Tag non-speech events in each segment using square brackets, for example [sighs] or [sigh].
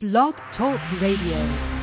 Blog Talk Radio.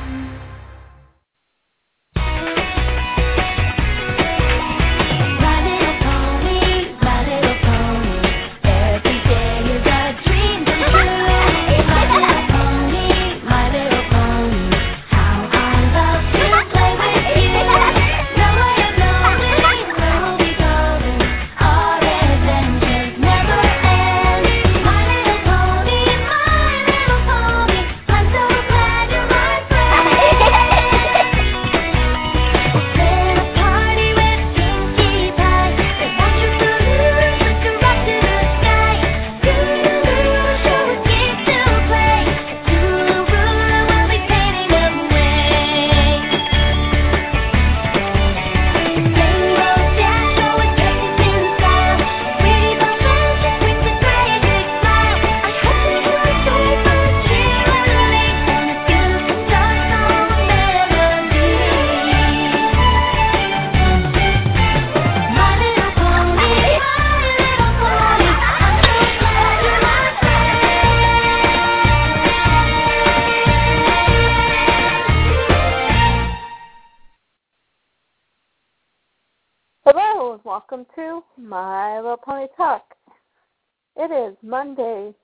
It is Monday,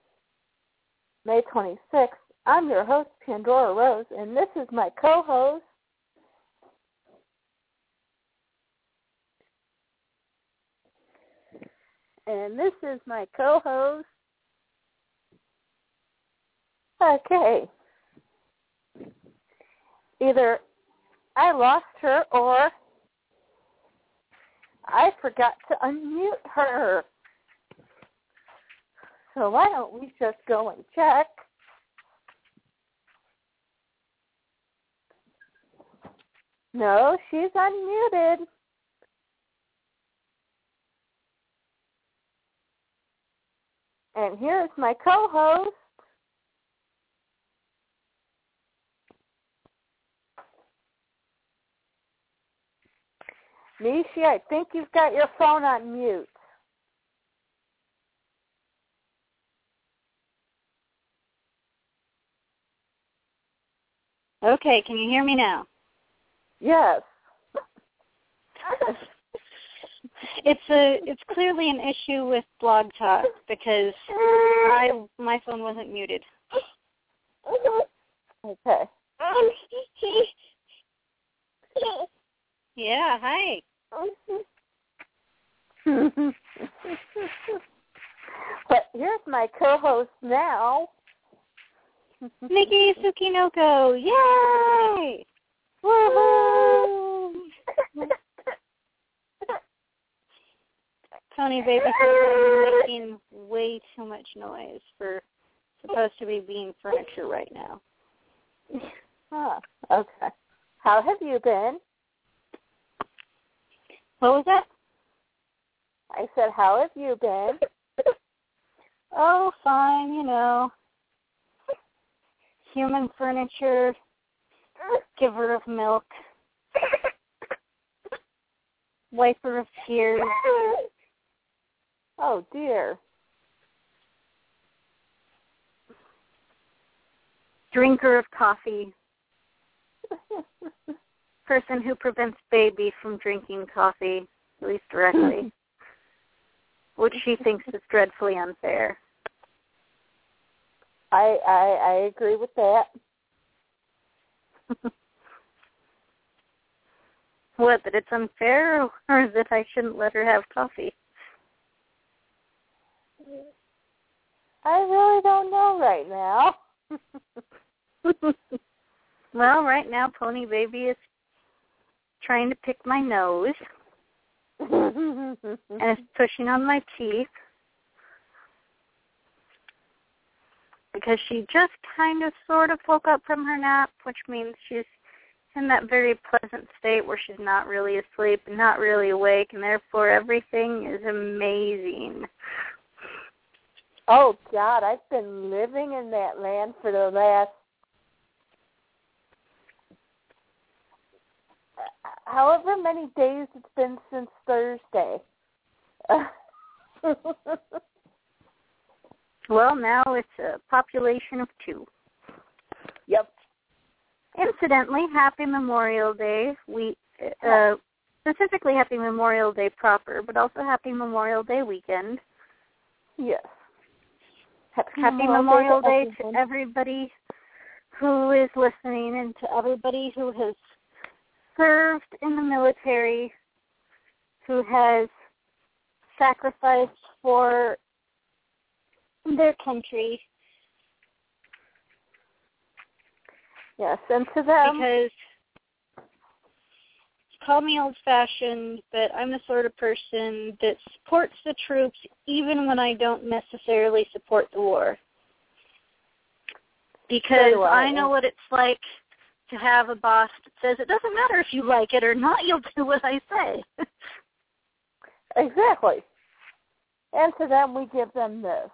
May 26th. I'm your host, Pandora Rose, and this is my co-host. And this is my co-host. Okay. Either I lost her or I forgot to unmute her. So why don't we just go and check? No, she's unmuted. And here's my co-host. Nishi, I think you've got your phone on mute. Okay, can you hear me now? Yes. [laughs] It's a it's clearly an issue with Blog Talk because I my phone wasn't muted. Okay. Yeah, hi. [laughs] but here's my co-host now. Nikki Tsukinoko, yay! Woohoo! Tony baby is making way too much noise for supposed to be being furniture right now. Huh. Okay. How have you been? What was that? I said, how have you been? Oh, fine, you know. Human furniture, giver of milk, [coughs] wiper of tears. Oh dear. drinker of coffee, [laughs] person who prevents baby from drinking coffee, at least directly, [laughs] which she thinks is dreadfully unfair. I I I agree with that. [laughs] What, that it's unfair or that I shouldn't let her have coffee? I really don't know right now. [laughs] well, right now Pony Baby is trying to pick my nose [laughs] and is pushing on my teeth because she just kind of sort of woke up from her nap, which means she's in that very pleasant state where she's not really asleep and not really awake, and therefore everything is amazing. oh God, I've been living in that land for the last however many days it's been since Thursday. [laughs] Well, now it's a population of two. Yep. incidentally, happy Memorial Day. We uh, specifically happy Memorial Day proper, but also happy Memorial Day weekend. Yes. Happy Memorial Day to everyone. everybody who is listening and to everybody who has served in the military, who has sacrificed for their country Yes, and to them, because call me old fashioned, but I'm the sort of person that supports the troops even when I don't necessarily support the war. Because do I. I know what it's like to have a boss that says it doesn't matter if you like it or not, you'll do what I say. [laughs] exactly. And to them, we give them this.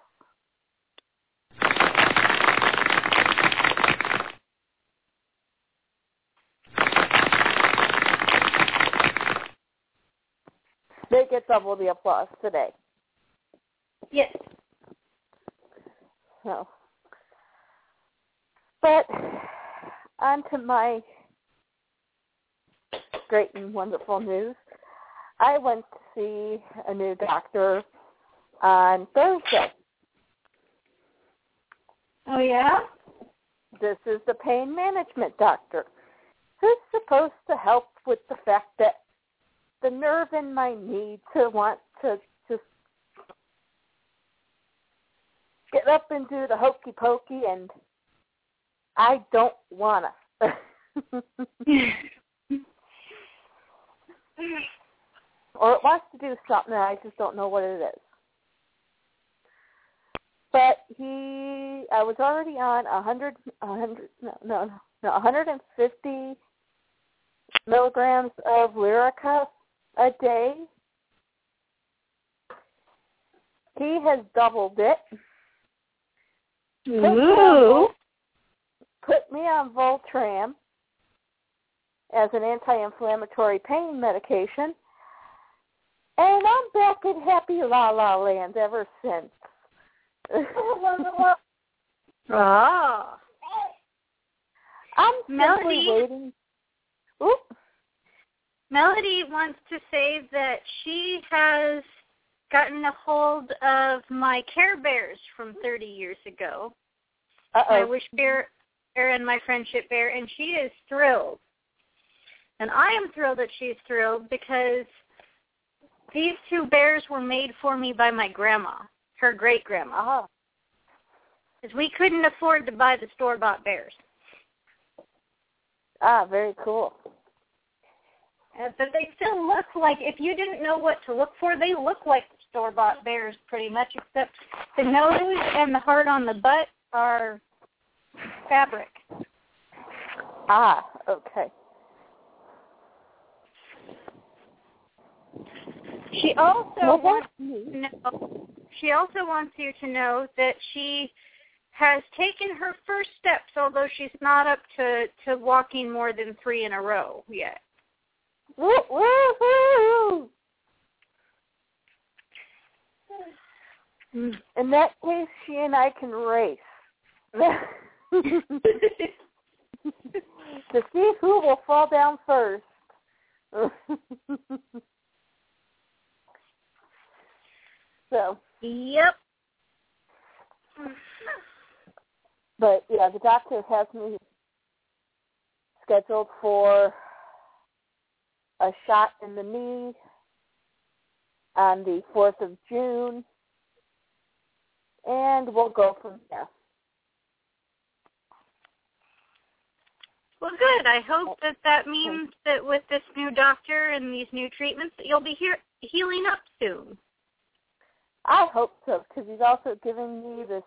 They get double the applause today. yes. So, but on to my great and wonderful news. I went to see a new doctor on Thursday. Oh yeah? This is the pain management doctor who's supposed to help with the fact that the nerve in my knee to want to just get up and do the hokey pokey and I don't wanna. [laughs] or it wants to do something and I just don't know what it is. But he, I was already on a hundred, a hundred, no, no, no, 150 milligrams of Lyrica a day. He has doubled it. Ooh. Put me on Voltram as an anti-inflammatory pain medication. And I'm back in happy la la land ever since. [laughs] Ah. I'm simply Melody. waiting. Oop. Melody wants to say that she has gotten a hold of my Care Bears from 30 years ago. My Uh-oh. Wish Bear and my Friendship Bear, and she is thrilled. And I am thrilled that she's thrilled because these two bears were made for me by my grandma, her great grandma, Ah. because we couldn't afford to buy the store bought bears. Ah, very cool. Uh, but they still look like if you didn't know what to look for, they look like store bought bears pretty much, except the nose and the heart on the butt are fabric. Ah, okay. She also Well, wants know she also wants you to know that she has taken her first steps, although she's not up to, to walking more than three in a row yet. Woo, woo, In that case, she and I can race to see who will fall down first. so, Yep. but yeah, the doctor has me scheduled for a shot in the knee on the 4th of June, and we'll go from there. Well, good. I hope that that means that with this new doctor and these new treatments, that you'll be he- healing up soon. I hope so, because he's also giving me this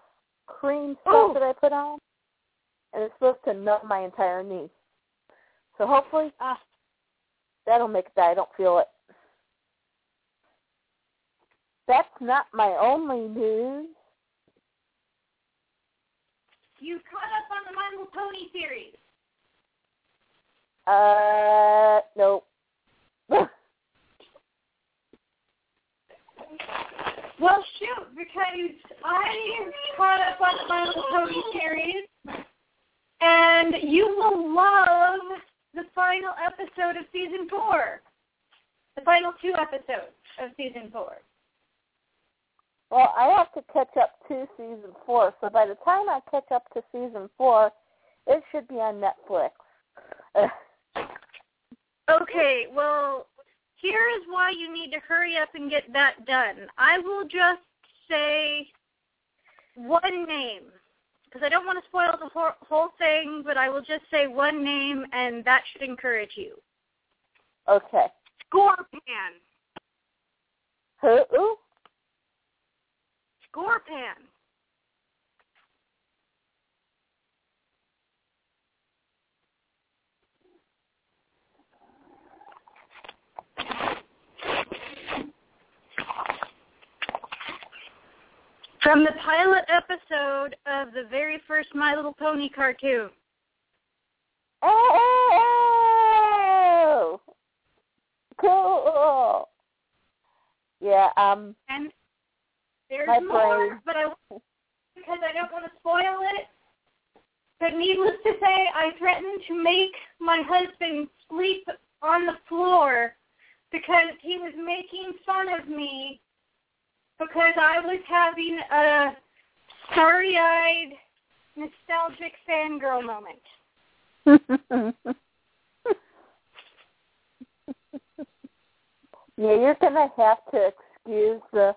cream stuff Oh. that I put on, and it's supposed to numb my entire knee. So hopefully Ah, that'll make it that I don't feel it. That's not my only news. you caught up on the My Little Pony series. Uh, nope. [laughs] Well, shoot, because I caught up on the My Little Pony series, and And you will love the final episode of season four. The final two episodes of season four. Well, I have to catch up to season four, so by the time I catch up to season four, it should be on Netflix. [laughs] Okay, well, here is why you need to hurry up and get that done. I will just say one name because I don't want to spoil the whole, whole thing, but I will just say one name, and that should encourage you. okay. Scorpan. Who? Ooh, From the pilot episode of the very first My Little Pony cartoon. Oh, cool. Yeah, um, And there's more, brain. but I because I don't want to spoil it. But needless to say, I threatened to make my husband sleep on the floor because he was making fun of me because I was having a starry-eyed, nostalgic fangirl moment. [laughs] yeah, you're gonna have to excuse the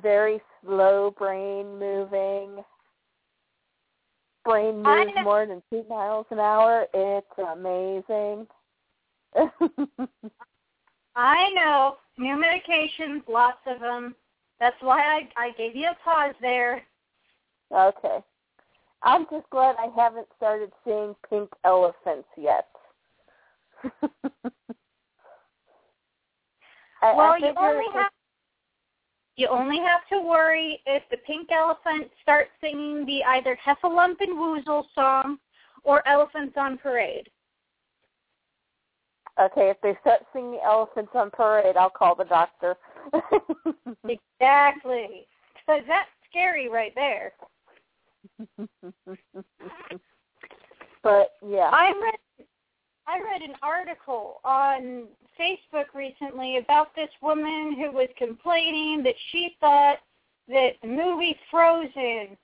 very slow brain moving. Brain moves more than two miles an hour. It's amazing. [laughs] I know new medications, lots of them. That's why I I gave you a pause there. okay. I'm just glad I haven't started seeing pink elephants yet. [laughs] I, Well, I you only have you only have to worry if the pink elephant starts singing the either Heffalump and Woozle song or Elephants on Parade. Okay, if they start singing elephants on parade, I'll call the doctor. [laughs] Exactly. Because that's scary right there. but yeah, I read I read an article on Facebook recently about this woman who was complaining that she thought that the movie Frozen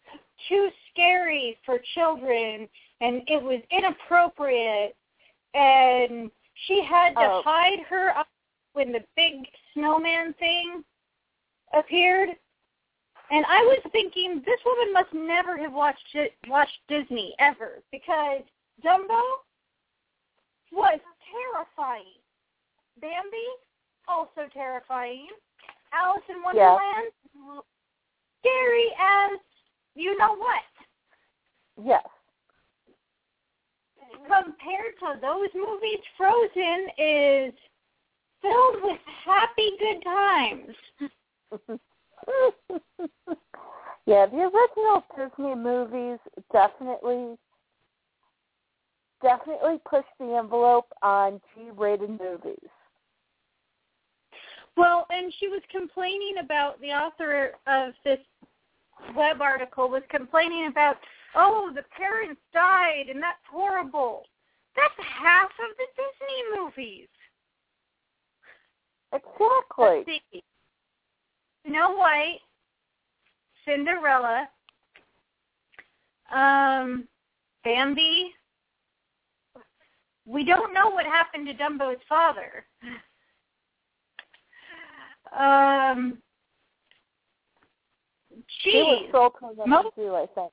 too scary for children and it was inappropriate and she had to Oh. hide her when the big snowman thing appeared. And I was thinking this woman must never have watched it, watched Disney ever because Dumbo was terrifying. Bambi also terrifying. Alice in Wonderland scary as you know what. yes. Compared to those movies, Frozen is filled with happy good times. [laughs] yeah, the original Disney movies definitely definitely push the envelope on G-rated movies. Well, and she was complaining about the author of this web article was complaining about, oh, the parents died and that's horrible. That's half of the Disney movies. Exactly. Snow White, Cinderella, um, Bambi. We don't know what happened to Dumbo's father. Um, He was geez, sold to them Mo- too, I think.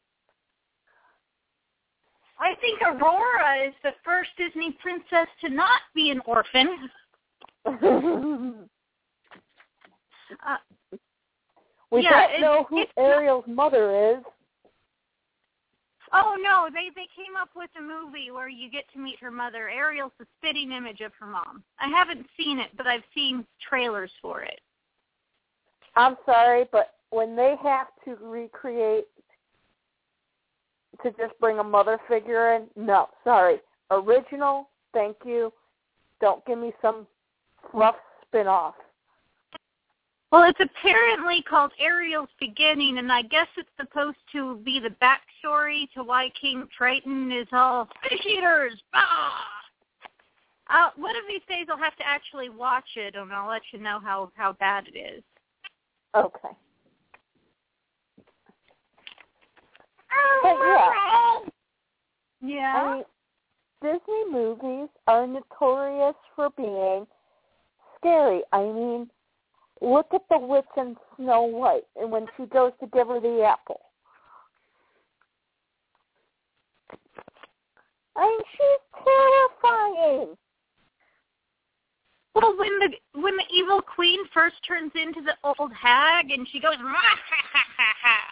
I think Aurora is the first Disney princess to not be an orphan. [laughs] Uh, we Yeah, don't know who it's not- Ariel's mother is. oh no, they they came up with a movie where you get to meet her mother. Ariel's the spitting image of her mom. I haven't seen it, but I've seen trailers for it. I'm sorry, but when they have to recreate to just bring a mother figure in, no, sorry. Original, thank you. Don't give me some fluff spin-off. Well, it's apparently called Ariel's Beginning, and I guess it's supposed to be the backstory to why King Triton is all fish eaters. Ah! Uh, one of these days I'll have to actually watch it, and I'll let you know how how bad it is. Okay. Oh, but yeah. Yeah. I mean, Disney movies are notorious for being scary. I mean, look at the witch in Snow White and when she goes to give her the apple. I mean, she's terrifying. Well, when the when the evil queen first turns into the old hag and she goes,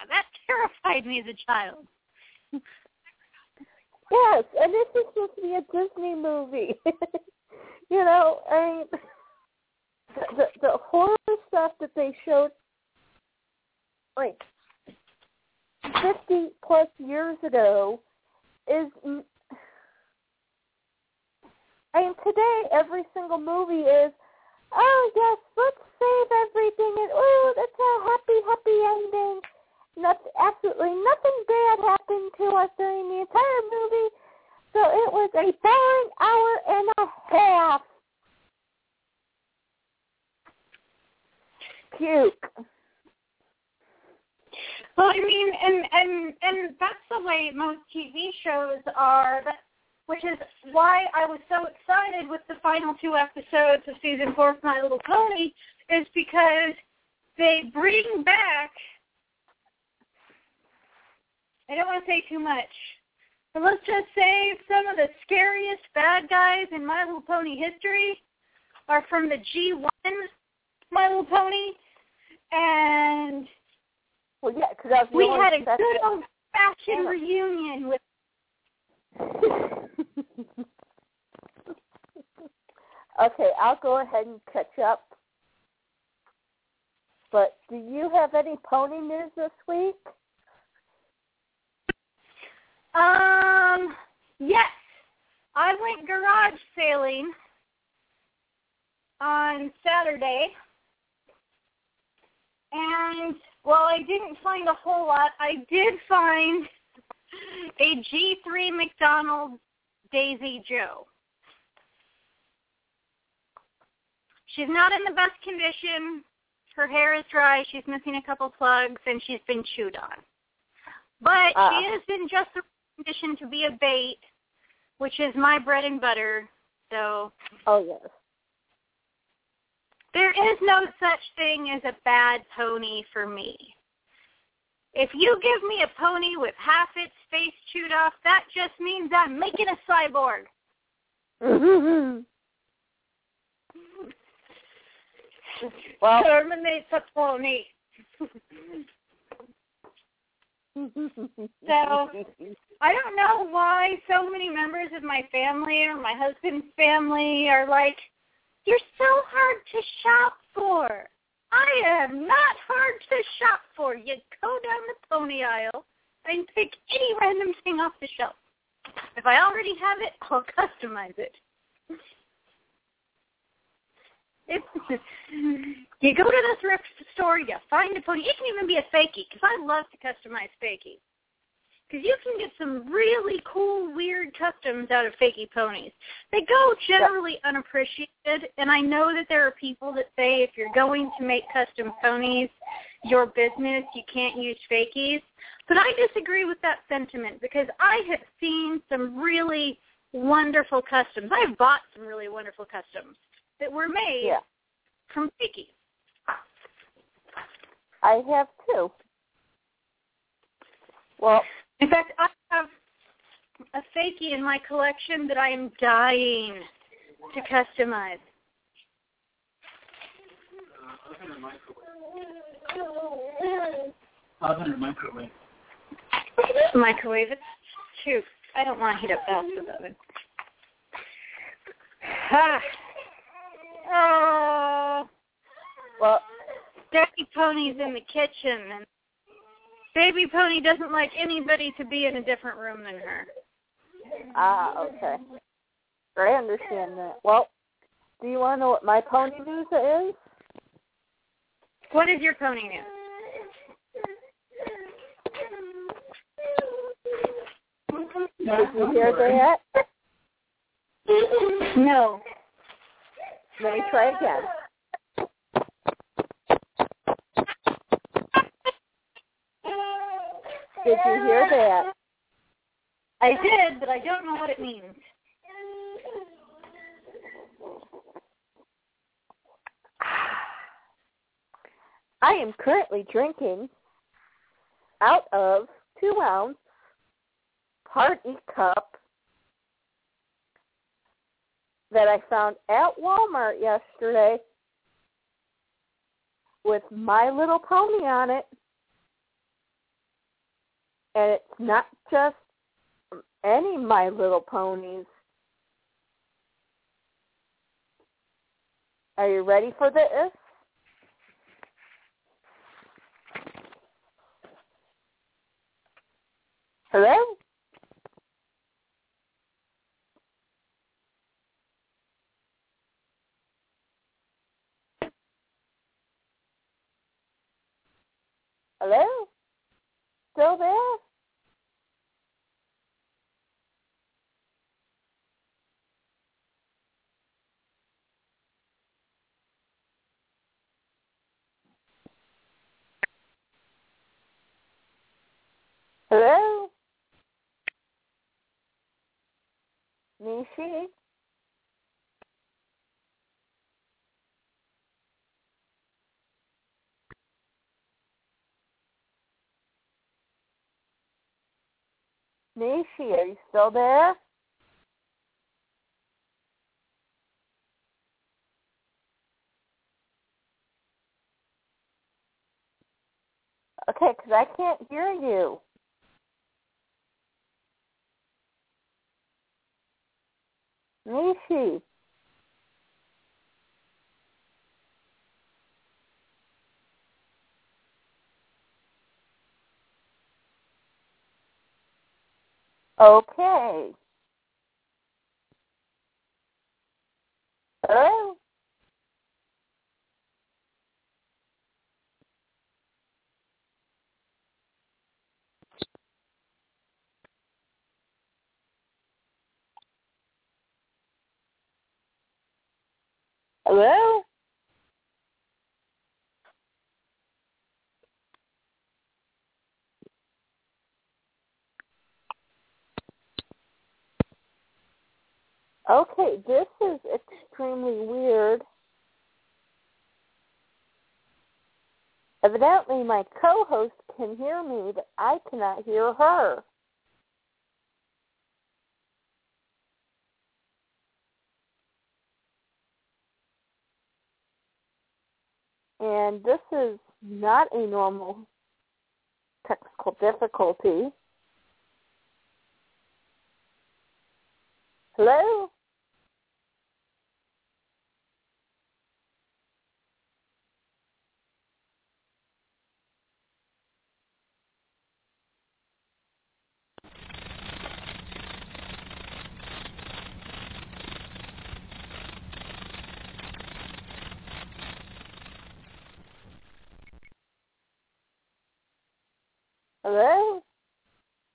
that [laughs] terrified me as a child. [laughs] Yes, and this is supposed to be a Disney movie. [laughs] you know, I mean, the, the the horror stuff that they showed, like fifty plus years ago, is. I mean, today every single movie is, oh yes, let's save everything, and oh, that's a happy, happy ending. Not, absolutely nothing bad happened to us during the entire movie, so it was a boring hour and a half. Puke. Well, I mean, and and and that's the way most TV shows are. That, which is why I was so excited with the final two episodes of season four of My Little Pony, is because they bring back. I don't want to say too much, but let's just say some of the scariest bad guys in My Little Pony history are from the G1 My Little Pony, and Well, yeah, because I we had a good old fashioned reunion with [laughs] okay, I'll go ahead and catch up. But do you have any pony news this week? Um, yes. I went garage sailing on Saturday. And while I didn't find a whole lot, I did find a G3 McDonald's Daisy Jo. She's not in the best condition. Her hair is dry. She's missing a couple plugs, and she's been chewed on. But Ah. she is in just the condition to be a bait, which is my bread and butter. So Oh yes. there is no such thing as a bad pony for me. If you give me a pony with half its face chewed off, that just means I'm making a cyborg. [laughs] well, Terminate the pony. [laughs] So- I don't know why so many members of my family or my husband's family are like, you're so hard to shop for. I am not hard to shop for. You go down the pony aisle and pick any random thing off the shelf. If I already have it, I'll customize it. [laughs] You go to the thrift store, you find a pony. It can even be a fakie, because I love to customize fakies. Because you can get some really cool, weird customs out of fakie ponies. They go generally unappreciated, and I know that there are people that say if you're going to make custom ponies your business, you can't use fakies. But I disagree with that sentiment because I have seen some really wonderful customs. I've bought some really wonderful customs that were made yeah, from fakies. I have two. Well, In fact, I have a fakie in my collection that I am dying to customize. Oven or microwave? Microwave it. Shoot, I don't want to heat up fast with oven. Ah. Oh, well, Daddy Pony's in the kitchen, and Baby Pony doesn't like anybody to be in a different room than her. ah, okay. I understand that. Well, do you want to know what my pony news is? What is your pony news? Did you hear that? No. Let me try again. Did you hear that? I did, but I don't know what it means. I am currently drinking out of two ounce party cup that I found at Walmart yesterday with My Little Pony on it. And it's not just any My Little Ponies. Are you ready for this? Hello? Hello? Still there? Hello? Nishi? Nishi, are you still there? Okay, because I can't hear you. Nishi. Okay. Hello? Hello? Okay, this is extremely weird. Evidently, my co-host can hear me, but I cannot hear her. And this is not a normal technical difficulty. Hello? Hello?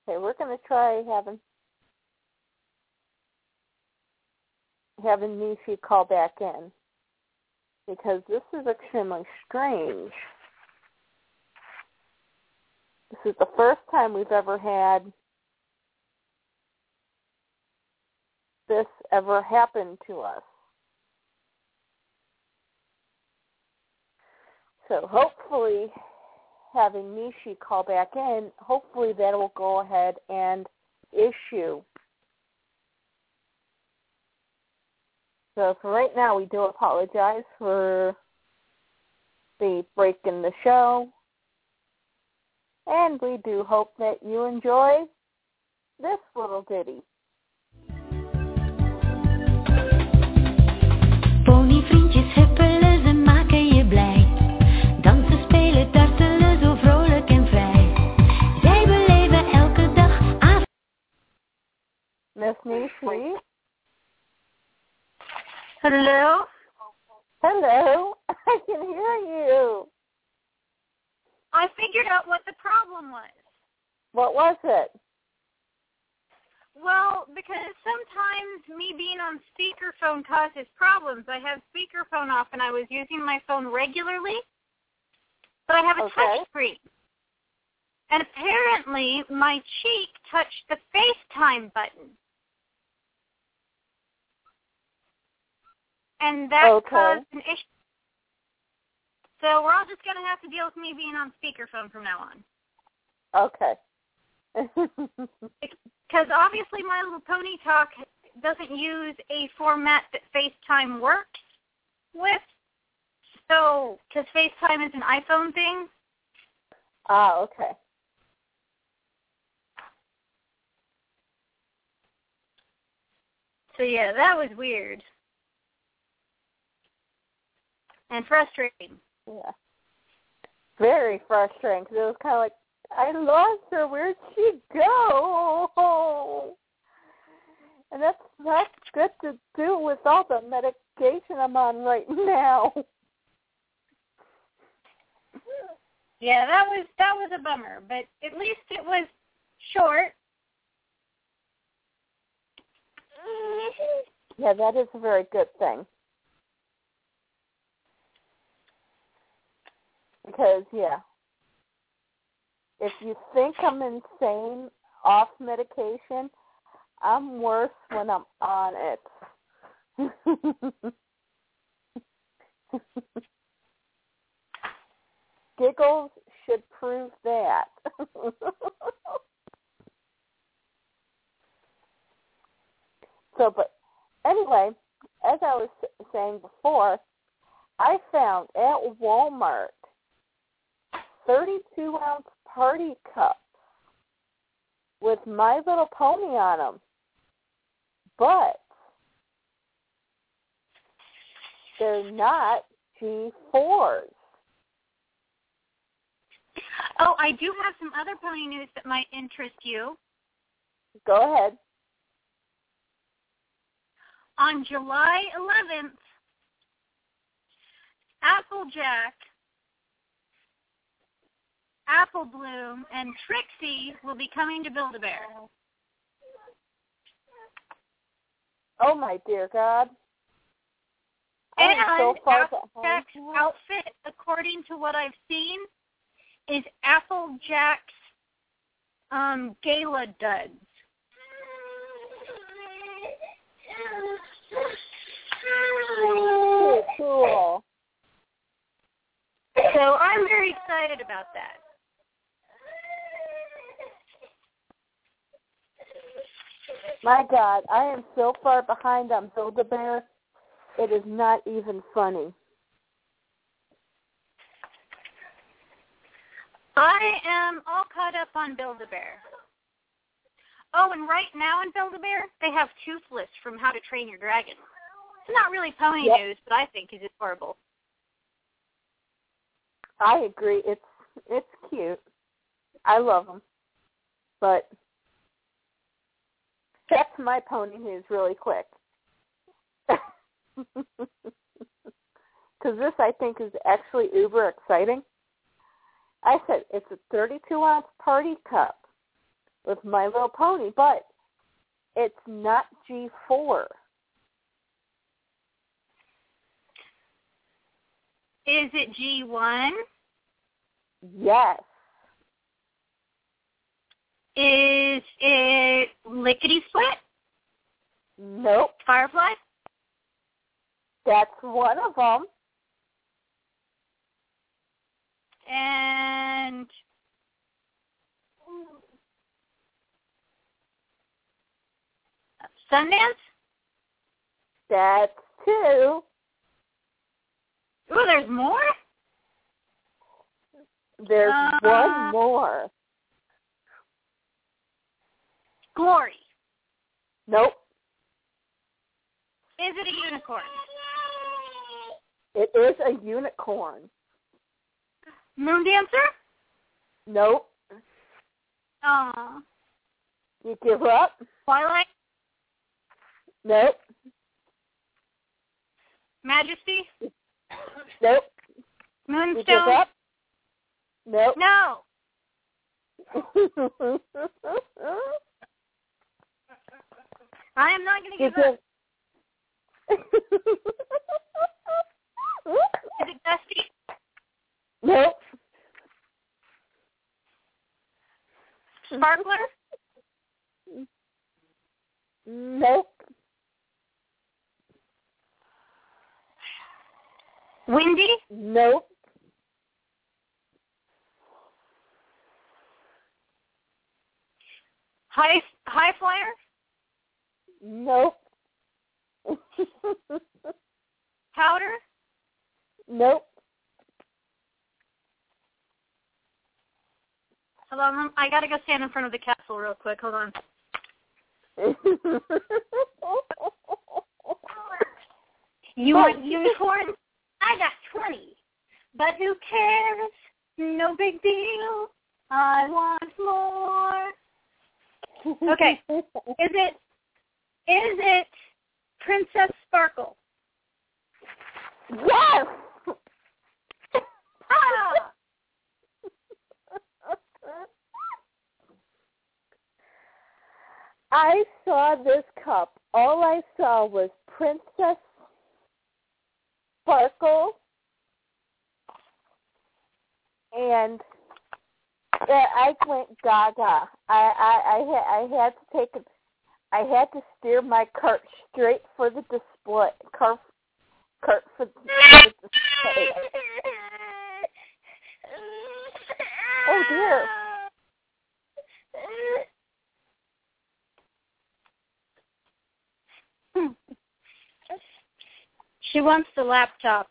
Okay, we're gonna try having having Nishi call back in because this is extremely strange. This is the first time we've ever had this ever happen to us. So hopefully having Nishi call back in, hopefully that will go ahead and issue. So for right now, we do apologize for the break in the show. And we do hope that you enjoy this little ditty. Miss Nishi? Hello? Hello. [laughs] I can hear you. I figured out what the problem was. What was it? Well, because sometimes me being on speakerphone causes problems. I have speakerphone off and I was using my phone regularly, but I have a Okay. touch screen. And apparently my cheek touched the FaceTime button. And that Okay. caused an issue. So we're all just going to have to deal with me being on speakerphone from now on. Okay. Because obviously My Little Pony Talk doesn't use a format that FaceTime works with. So, because FaceTime is an iPhone thing, ah, okay. so yeah, that was weird and frustrating. Yeah. Very frustrating because it was kind of like, I lost her. Where'd she go? And that's that's good to do with all the medication I'm on right now. Yeah, that was that was a bummer, but at least it was short. Yeah, that is a very good thing. Because yeah, if you think I'm insane off medication, I'm worse when I'm on it. [laughs] Giggles should prove that. [laughs] so, but anyway, as I was saying before, I found at Walmart 32 ounce party cups with My Little Pony on them, but they're not G4s. Oh, I do have some other pony news that might interest you. Go ahead. On July 11th, Applejack, Apple Bloom, and Trixie will be coming to Build-A-Bear. Oh my dear God. So And far Applejack's outfit, according to what I've seen, is Applejack's um, gala duds. Too cool. So I'm very excited about that. My God, I am so far behind on Build-A-Bear. It is not even funny. I am all caught up on Build-A-Bear. Oh, and right now in Build-A-Bear, they have Toothless from How to Train Your Dragon. It's not really pony Yep. news, but I think is adorable. I agree. It's it's cute. I love them, but that's my pony news really quick. [laughs] Because this, I think, is actually uber exciting. I said it's a 32 ounce party cup with My Little Pony, but it's not G4. Is it G1? Yes. Is it Lickety Split? Nope. Firefly? That's one of them. And Sundance? That's two. Oh, there's more? There's Uh, one more. Glory. Nope. Is it a unicorn? It is a unicorn. Moon Dancer? Nope. Oh. You give up? Twilight? Nope. Majesty? Nope. You give Moonstone? up? Nope. No. [laughs] I am not going to give up. Is it Dusty? nope. Sparkler? Nope. Windy? Nope. High high flyer? Nope. [laughs] Powder? nope. Hold on, I gotta go stand in front of the castle real quick. Hold on. [laughs] You want unicorn? I got twenty. But who cares? No big deal. I want more. [laughs] Okay. Is it is it Princess Sparkle? Yes. Ah! [laughs] I saw this cup. All I saw was Princess Sparkle, and I went gaga. I I I had I had to take it. I had to steer my cart straight for the display. Cart, cart for the, for the display. Oh dear. [laughs] She wants the laptop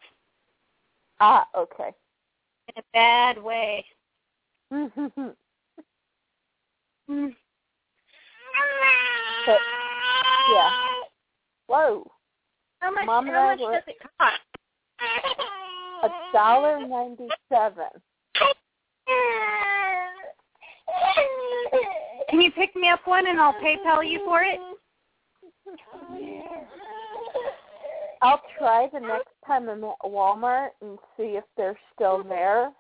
Ah, okay. in a bad way. [laughs] But, yeah. Whoa. How much, Mom how much does it cost? A dollar ninety seven. Can you pick me up one and I'll PayPal you for it? I'll try the next time I'm at Walmart and see if they're still there.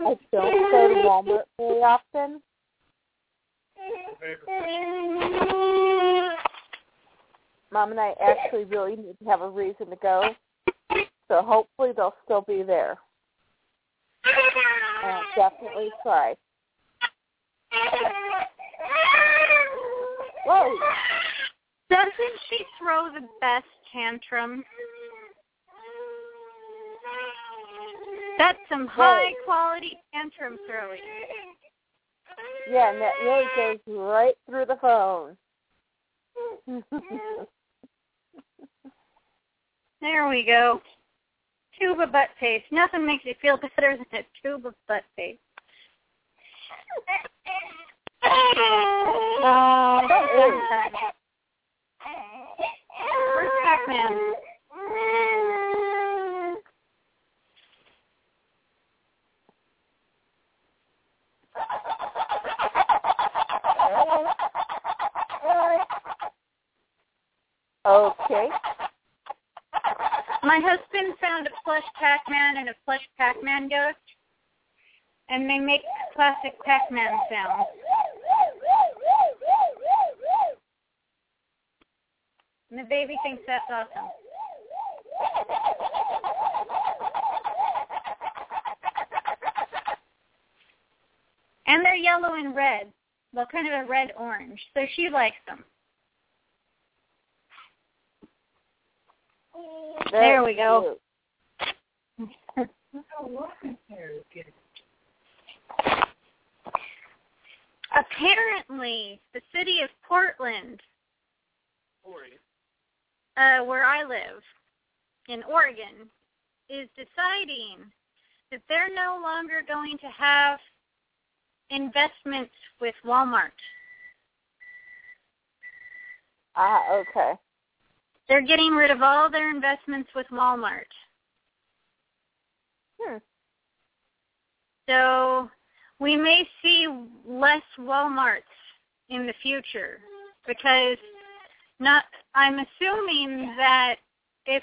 I don't go to Walmart very often. Mom and I actually really need to have a reason to go. So hopefully they'll still be there. And I'll definitely try. Whoa. Doesn't she throw the best tantrum? That's some high quality tantrum throwing. Yeah, and that really goes right through the phone. [laughs] There we go. Tube of butt paste. Nothing makes you feel better than a tube of butt paste. [laughs] Oh. Where's Pac-Man? Okay. My husband found a plush Pac-Man and a plush Pac-Man ghost, and they make classic Pac-Man sounds. And the baby thinks that's awesome. And they're yellow and red. Well, kind of a red orange. So she likes them. There we go. Apparently, the city of Portland, uh, where I live, in Oregon, is deciding that they're no longer going to have investments with Walmart. Ah, okay. They're getting rid of all their investments with Walmart. Hmm. So we may see less Walmarts in the future because not I'm assuming that if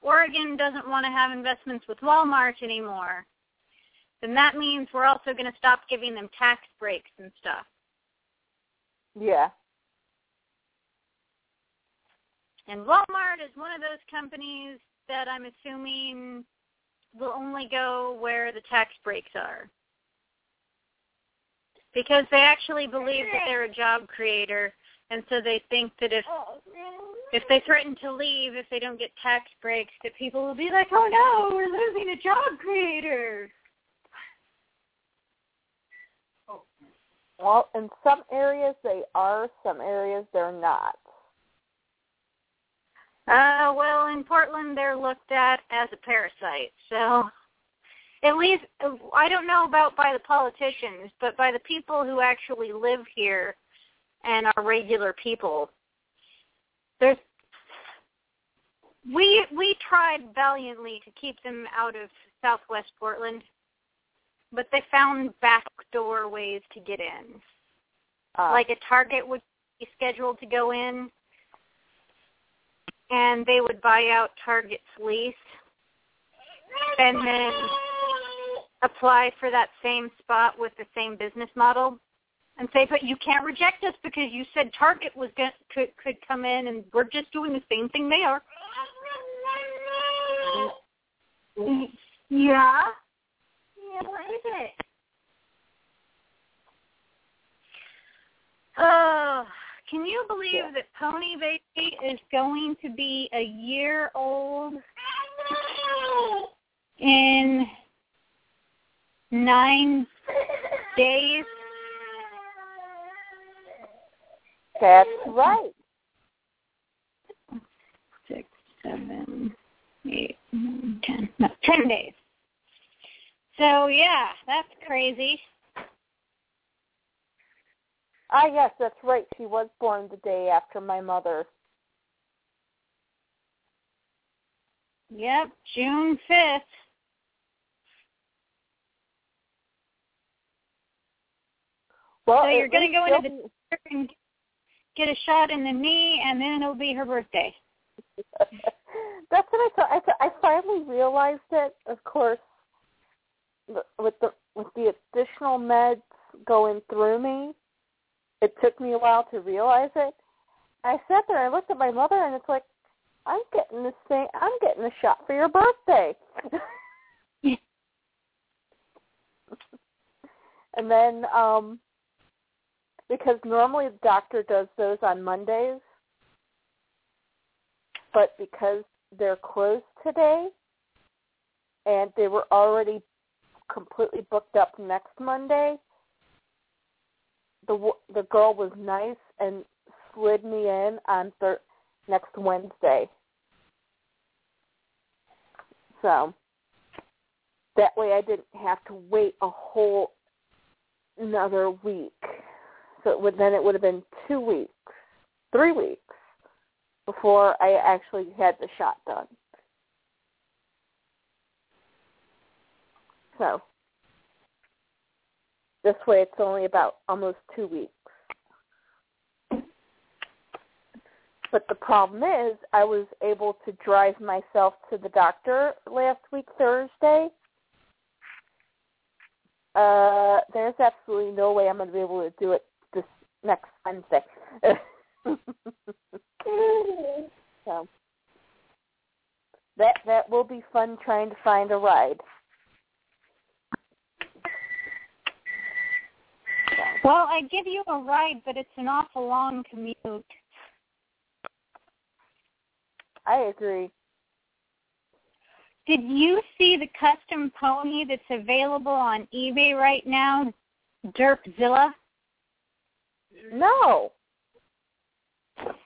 Oregon doesn't want to have investments with Walmart anymore, then that means we're also going to stop giving them tax breaks and stuff. Yeah. And Walmart is one of those companies that I'm assuming will only go where the tax breaks are. Because they actually believe that they're a job creator and so they think that if if they threaten to leave if they don't get tax breaks that people will be like, Oh no, we're losing a job creator. Well, in some areas they are, some areas they're not. Uh, well, in Portland, they're looked at as a parasite. So, at least I don't know about by the politicians, but by the people who actually live here and are regular people. There's we we tried valiantly to keep them out of Southwest Portland, but they found backdoor ways to get in. Uh, like a Target would be scheduled to go in, and they would buy out Target's lease, and then apply for that same spot with the same business model, and say, "But you can't reject us because you said Target was going could could come in, and we're just doing the same thing they are." Yeah. Yeah, what is it? Oh, can you believe Yeah. that Pony Baby is going to be a year old in nine days? that's right. Six, seven, eight, nine, ten. No, ten days. So yeah, that's crazy. Ah, yes, that's right. She was born the day after my mother. Yep, June fifth. Well, So you're gonna go into the and get a shot in the knee, and then it'll be her birthday. [laughs] That's what I thought. I thought I finally realized it. Of course, with the with the additional meds going through me, it took me a while to realize it. I sat there and I looked at my mother, and it's like, I'm getting the same. I'm getting a shot for your birthday. [laughs] and then, um because normally the doctor does those on Mondays, but because they're closed today and they were already completely booked up next Monday, the the girl was nice and slid me in on thir- next Wednesday. So that way I didn't have to wait a whole another week. So it would then it would have been two weeks, three weeks before I actually had the shot done. So this way it's only about almost two weeks. But the problem is I was able to drive myself to the doctor last week Thursday. Uh there's absolutely no way I'm going to be able to do it this next Wednesday. [laughs] so that that will be fun trying to find a ride. Well, I give you a ride, but it's an awful long commute. I agree. Did you see the custom pony that's available on eBay right now, Derpzilla? No.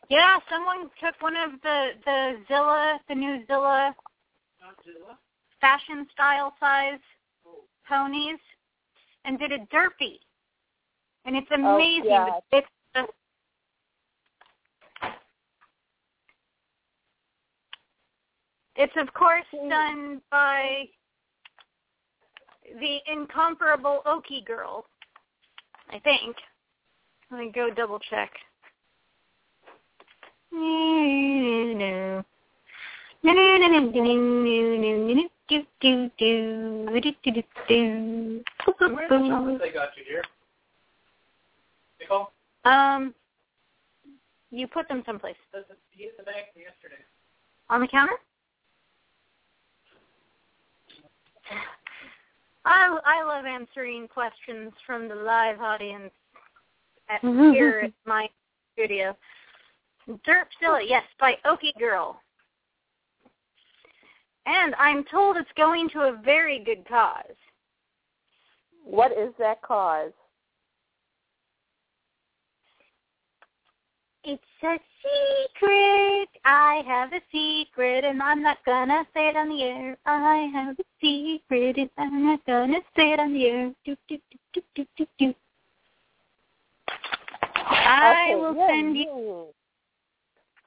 Yeah, someone took one of the the Zilla, the new Zilla, Zilla. fashion style size ponies, and did a derpy, and it's oh, amazing. God. it's just It's of course done by the incomparable Okie girl. I think. Let me go double check. No. Where's the chocolate they got you here? Nicole? Um, you put them someplace he hit the bag yesterday? on the counter. I I love answering questions from the live audience at [laughs] here at my studio. Derpzilla, yes, by Okie Girl. And I'm told it's going to a very good cause. What is that cause? It's a secret. I have a secret, and I'm not gonna say it on the air. I have a secret, and I'm not gonna say it on the air. Do, do, do, do, do, do. I okay, will yeah, send you.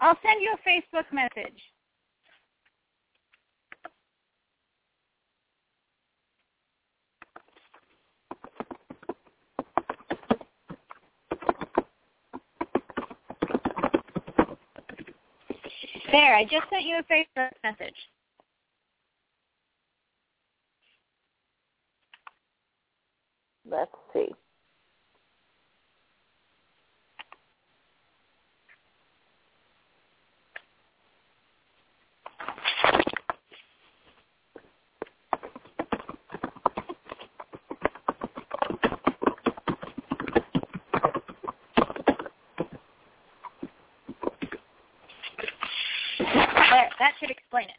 I'll send you a Facebook message. There, I just sent you a Facebook message. Let's see. That should explain it.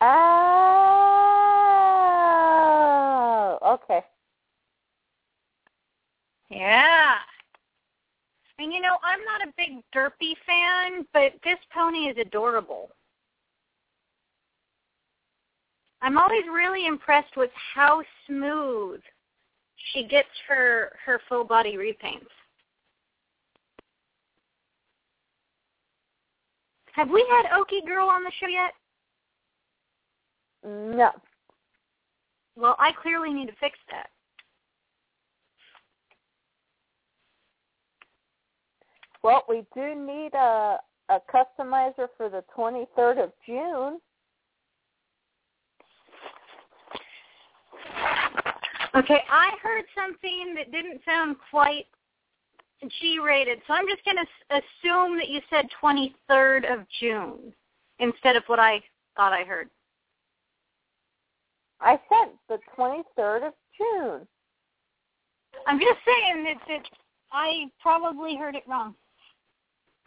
Oh, okay. Yeah. And you know, I'm not a big derpy fan, but this pony is adorable. I'm always really impressed with how smooth she gets her her full body repaints. Have we had Okie Girl on the show yet? No. Well, I clearly need to fix that. Well, we do need a a customizer for the 23rd of June. Okay, I heard something that didn't sound quite G-rated, so I'm just going to assume that you said 23rd of June instead of what I thought I heard. I said the 23rd of June. I'm just saying that, that I probably heard it wrong.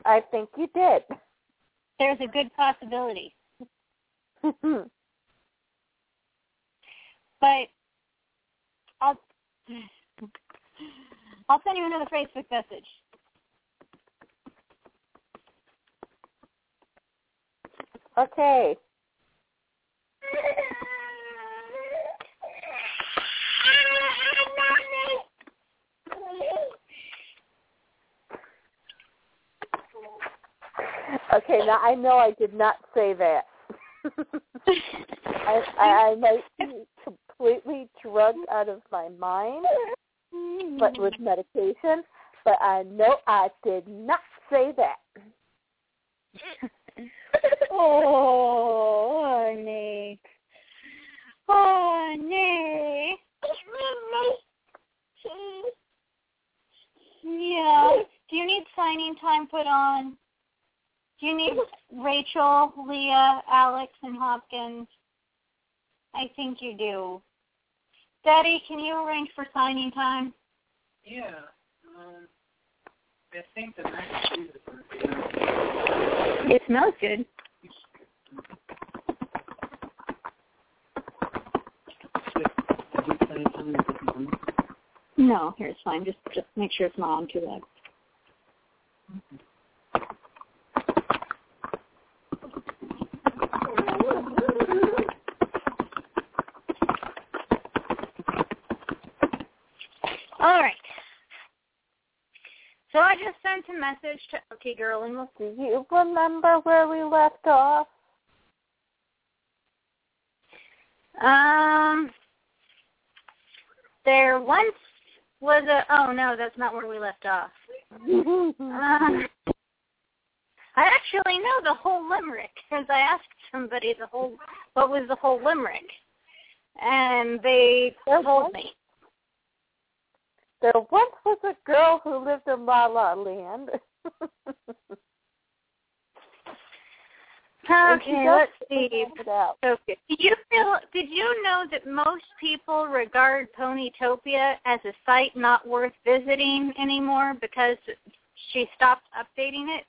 I think you did. There's a good possibility. [laughs] But I'll I'll send you another Facebook message. okay. Okay, now I know I did not say that. [laughs] I, I, I might be completely drugged out of my mind, but with medication. But I know I did not say that. [laughs] oh, honey. Honey. Yeah. Do you need signing time put on? Do you need Rachel, Leah, Alex, and Hopkins? I think you do. Daddy, can you arrange for signing time? Yeah. Um, I think the next is It smells good. No, here it's fine. Just just make sure it's not on too loud. All right. So I just sent a message to Okie Girl and we'll Do you remember where we left off? Um, there once was a. Oh no, that's not where we left off. Um, [laughs] I actually know the whole limerick because I asked somebody the whole what was the whole limerick, and they told me. There once was a girl who lived in La La Land. Okay, let's see. Okay. Did you feel? Did you know that most people regard Ponytopia as a site not worth visiting anymore because she stopped updating it?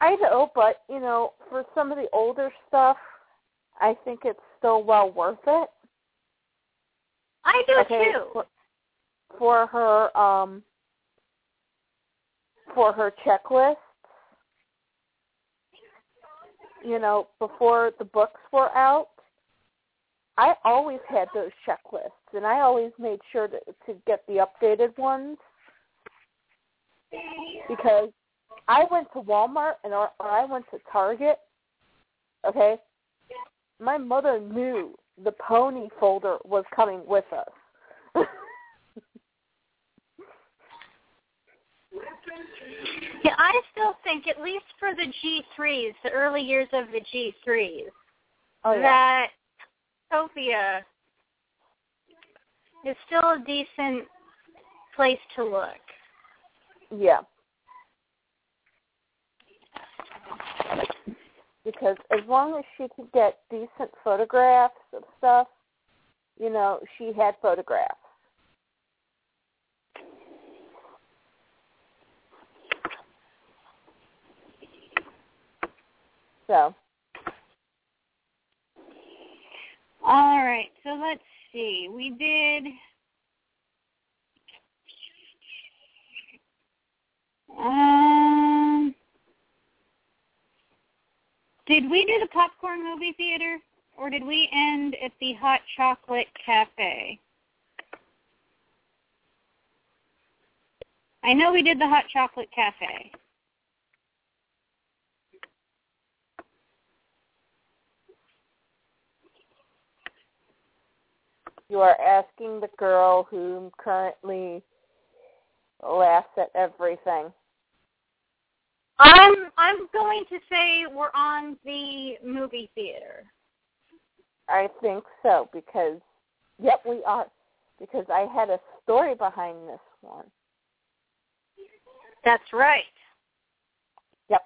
I know, but you know, for some of the older stuff, I think it's still well worth it. I do okay, too. For, for her, um, for her checklist. You know, before the books were out, I always had those checklists, and I always made sure to to get the updated ones because I went to Walmart and or, or I went to Target. Okay, my mother knew the pony folder was coming with us. Yeah, I still think at least for the G3s, the early years of the G3s, oh yeah. that Topia is still a decent place to look. Yeah. Because as long as she could get decent photographs of stuff, you know, she had photographs. So, All right, so let's see. We did. Um, did we do the popcorn movie theater, or did we end at the hot chocolate cafe? I know we did the hot chocolate cafe. you are asking the girl who currently laughs at everything. I'm I'm going to say we're on the movie theater. I think so because, yep, we are. Because I had a story behind this one. That's right. Yep.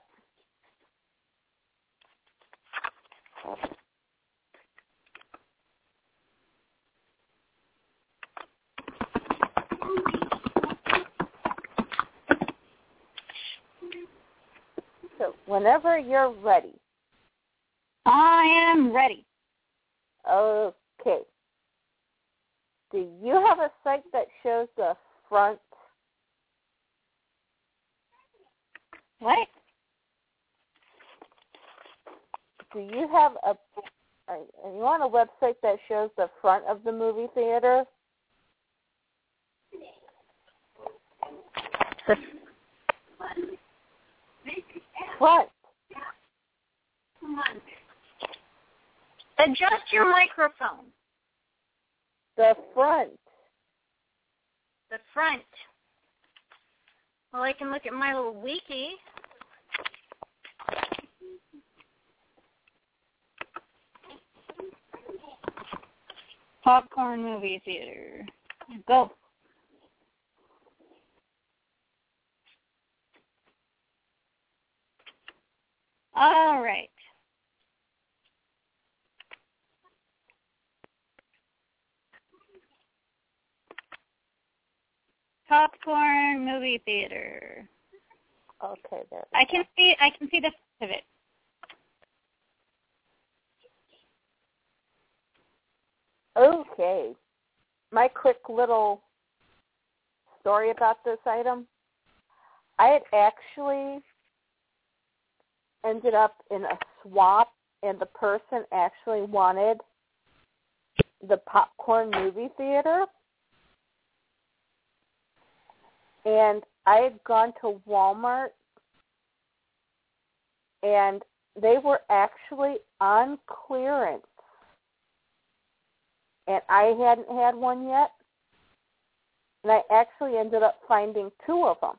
So whenever you're ready. I am ready. Okay. Do you have a site that shows the front? What? Do you have a? Are are you on a website that shows the front of the movie theater? Front. Adjust your microphone. The front. The front. Well, I can look at my little wiki. Popcorn movie theater. Go. All right. Popcorn movie theater. Okay, there. I can see I can see the front of it. Okay. My quick little story about this item. I had actually ended up in a swap and the person actually wanted the popcorn movie theater. And I had gone to Walmart and they were actually on clearance and I hadn't had one yet. and I actually ended up finding two of them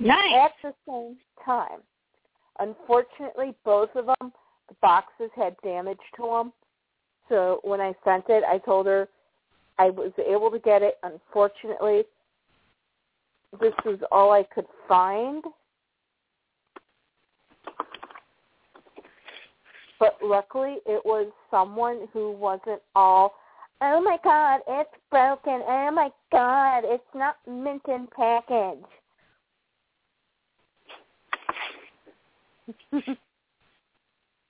Nice. at the same time. Unfortunately, both of them, the boxes had damage to them. So when I sent it, I told her I was able to get it. Unfortunately, this was all I could find. But luckily, it was someone who wasn't all, oh my god, it's broken. Oh my god, it's not mint in package. [laughs]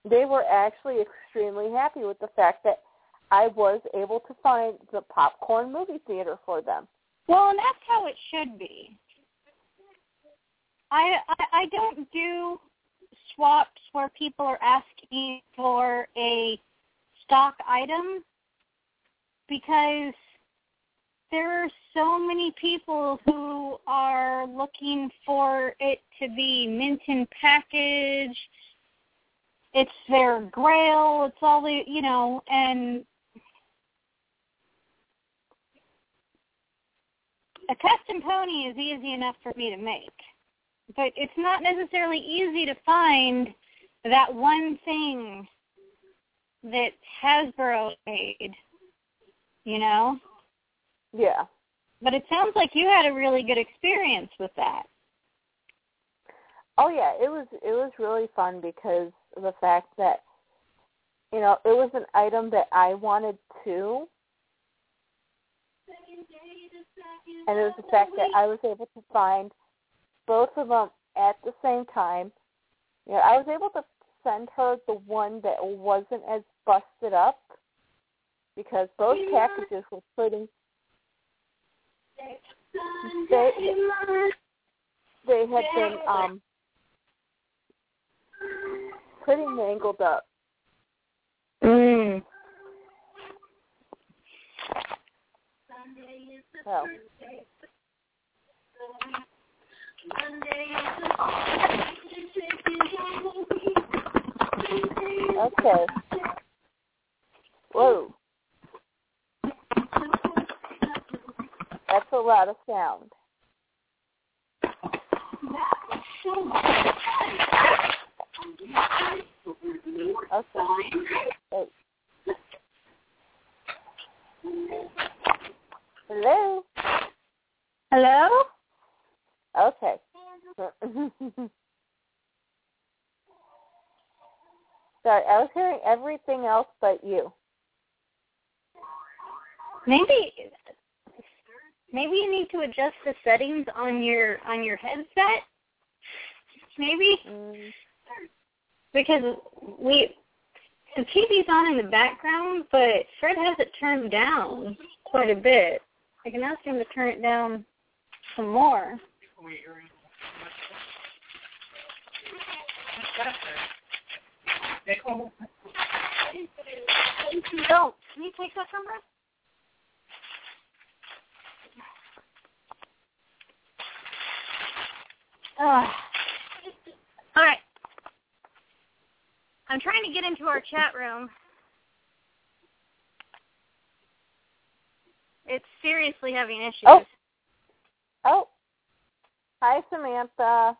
they were actually extremely happy with the fact that I was able to find the popcorn movie theater for them. Well, and that's how it should be. I, I I don't do swaps where people are asking for a stock item because there are so many people who are looking for it to be mint in package. It's their grail. It's all the you know, and a custom pony is easy enough for me to make, but it's not necessarily easy to find that one thing that Hasbro made. You know, Yeah. but it sounds like you had a really good experience with that. Oh yeah, it was it was really fun because of the fact that you know, it was an item that I wanted too. And it was the fact that I was able to find both of them at the same time. You know, I was able to send her the one that wasn't as busted up because both packages were pretty they they had been um pretty mangled up. Mm. So okay. Whoa. Lot of sound. Okay. Hello? Hello? Okay. [laughs] Sorry, I was hearing everything else but you. Maybe maybe you need to adjust the settings on your on your headset. Maybe Mm, because we the TV's on in the background, but Fred has it turned down quite a bit. I can ask him to turn it down some more. Wait, you're in. What's that there? They call Oh, can you take that from her? All right. I'm trying to get into our chat room. It's seriously having issues. Oh. Oh. Hi, Samantha.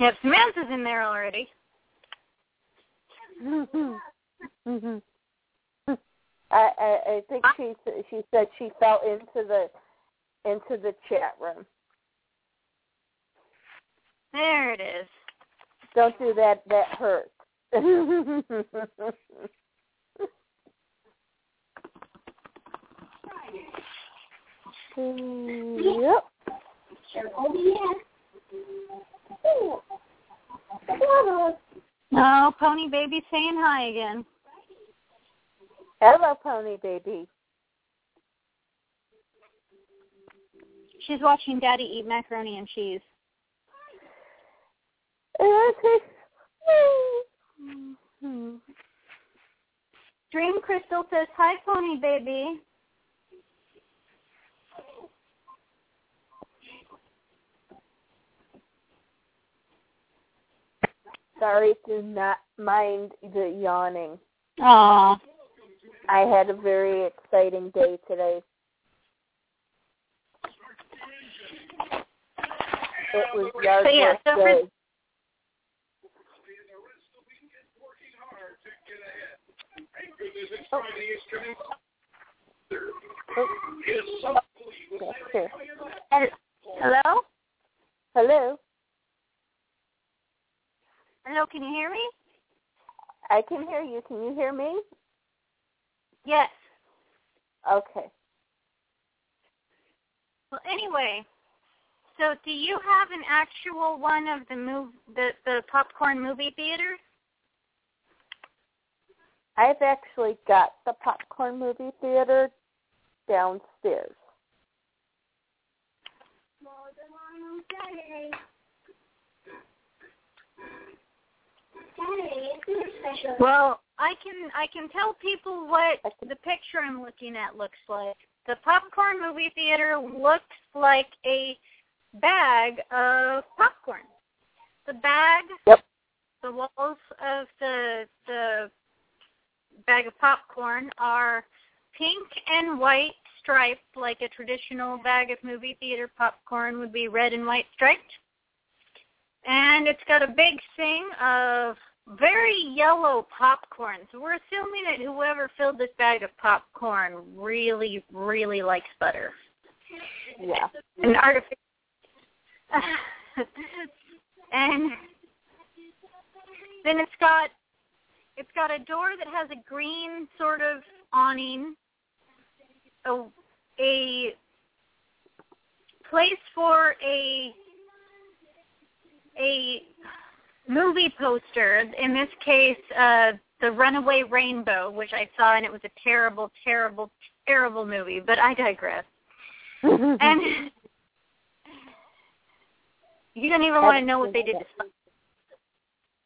Yep, Samantha's in there already. [laughs] Mm-hmm. Mm-hmm. I, I I think she she said she fell into the into the chat room. There it is. Don't do that. That hurts. [laughs] yep. Oh, Pony Baby saying hi again. Hello, pony baby. She's watching Daddy eat macaroni and cheese. Dream Crystal says, Hi, Pony Baby. Sorry, do not mind the yawning. Aw. I had a very exciting day today. It was So, yeah, so for- Oh. Oh. Hello? Hello. Hello, can you hear me? I can hear you. Can you hear me? Yes. Okay. Well, anyway, so do you have an actual one of the move the the popcorn movie theater? I've actually got the popcorn movie theater downstairs. Well, I can I can tell people what the picture I'm looking at looks like. The popcorn movie theater looks like a bag of popcorn. The bag, Yep. the walls of the the bag of popcorn are pink and white striped, like a traditional bag of movie theater popcorn would be red and white striped. And it's got a big thing of very yellow popcorn. So we're assuming that whoever filled this bag of popcorn really, really likes butter. Yeah. And artificial. [laughs] and then it's got it's got a door that has a green sort of awning, a a place for a a movie poster. In this case, uh, the Runaway Rainbow, which I saw, and it was a terrible, terrible, terrible movie. But I digress. [laughs] And you don't even want to know what they did to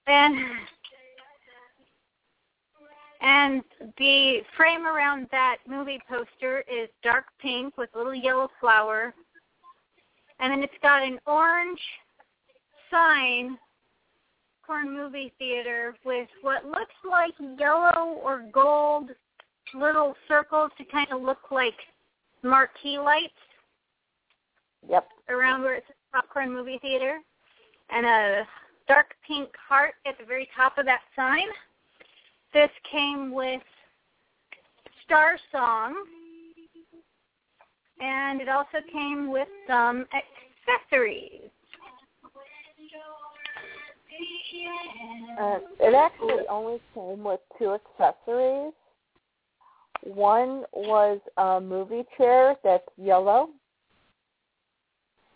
And and the frame around that movie poster is dark pink with a little yellow flower. And then it's got an orange sign, Corn Movie Theater, with what looks like yellow or gold little circles to kind of look like marquee lights Yep. around where it says Popcorn Movie Theater, and a dark pink heart at the very top of that sign. This came with Star Song, and it also came with some accessories. Uh, it actually only came with two accessories. One was a movie chair that's yellow,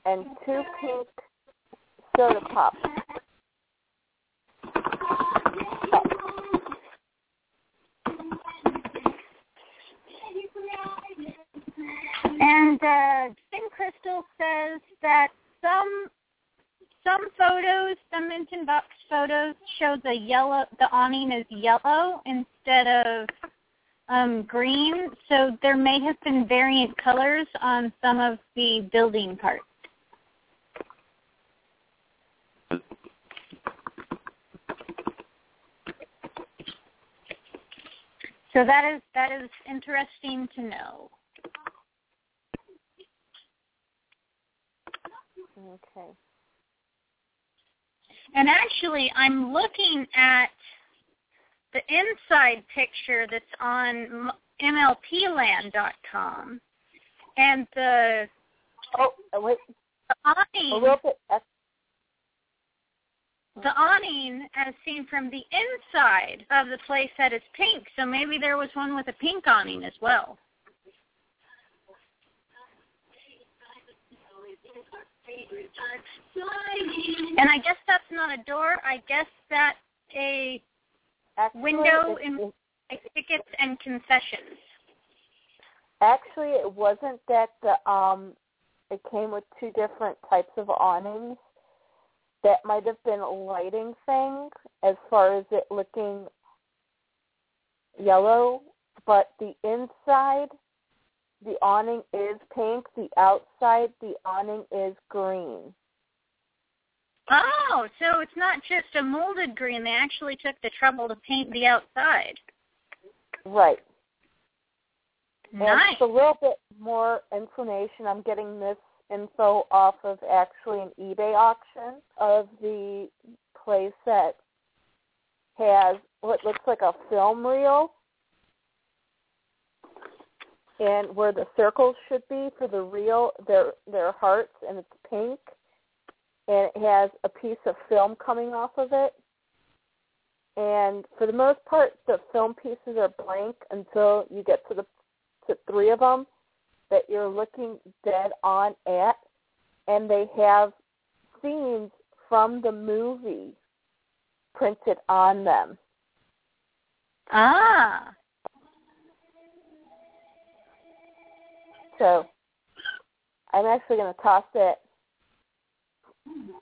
and two pink soda pops. And uh, Spin Crystal says that some some photos, some mint in box photos, show the yellow the awning is yellow instead of um, green. So there may have been variant colors on some of the building parts. So that is that is interesting to know. Okay. And actually, I'm looking at the inside picture that's on MLPland.com, and the, Oh, wait. the awning, little bit. ex- the awning, as seen from the inside of the place, that is pink. So maybe there was one with a pink awning as well. And I guess that's not a door. I guess that's a Actually, Window in- tickets and concessions. Actually, it wasn't that the um, it came with two different types of awnings. That might have been a lighting thing as far as it looking yellow, but the inside, the awning is pink. The outside, the awning is green. Oh, so it's not just a molded green. They actually took the trouble to paint the outside. Right. Nice. And just a little bit more information. I'm getting this info off of actually an eBay auction of the play set has what looks like a film reel and where the circles should be for the reel they're they're hearts and it's pink. And it has a piece of film coming off of it. And for the most part the film pieces are blank until you get to the to three of them that you're looking dead on at. And they have scenes from the movie printed on them. Ah. So I'm actually going to toss that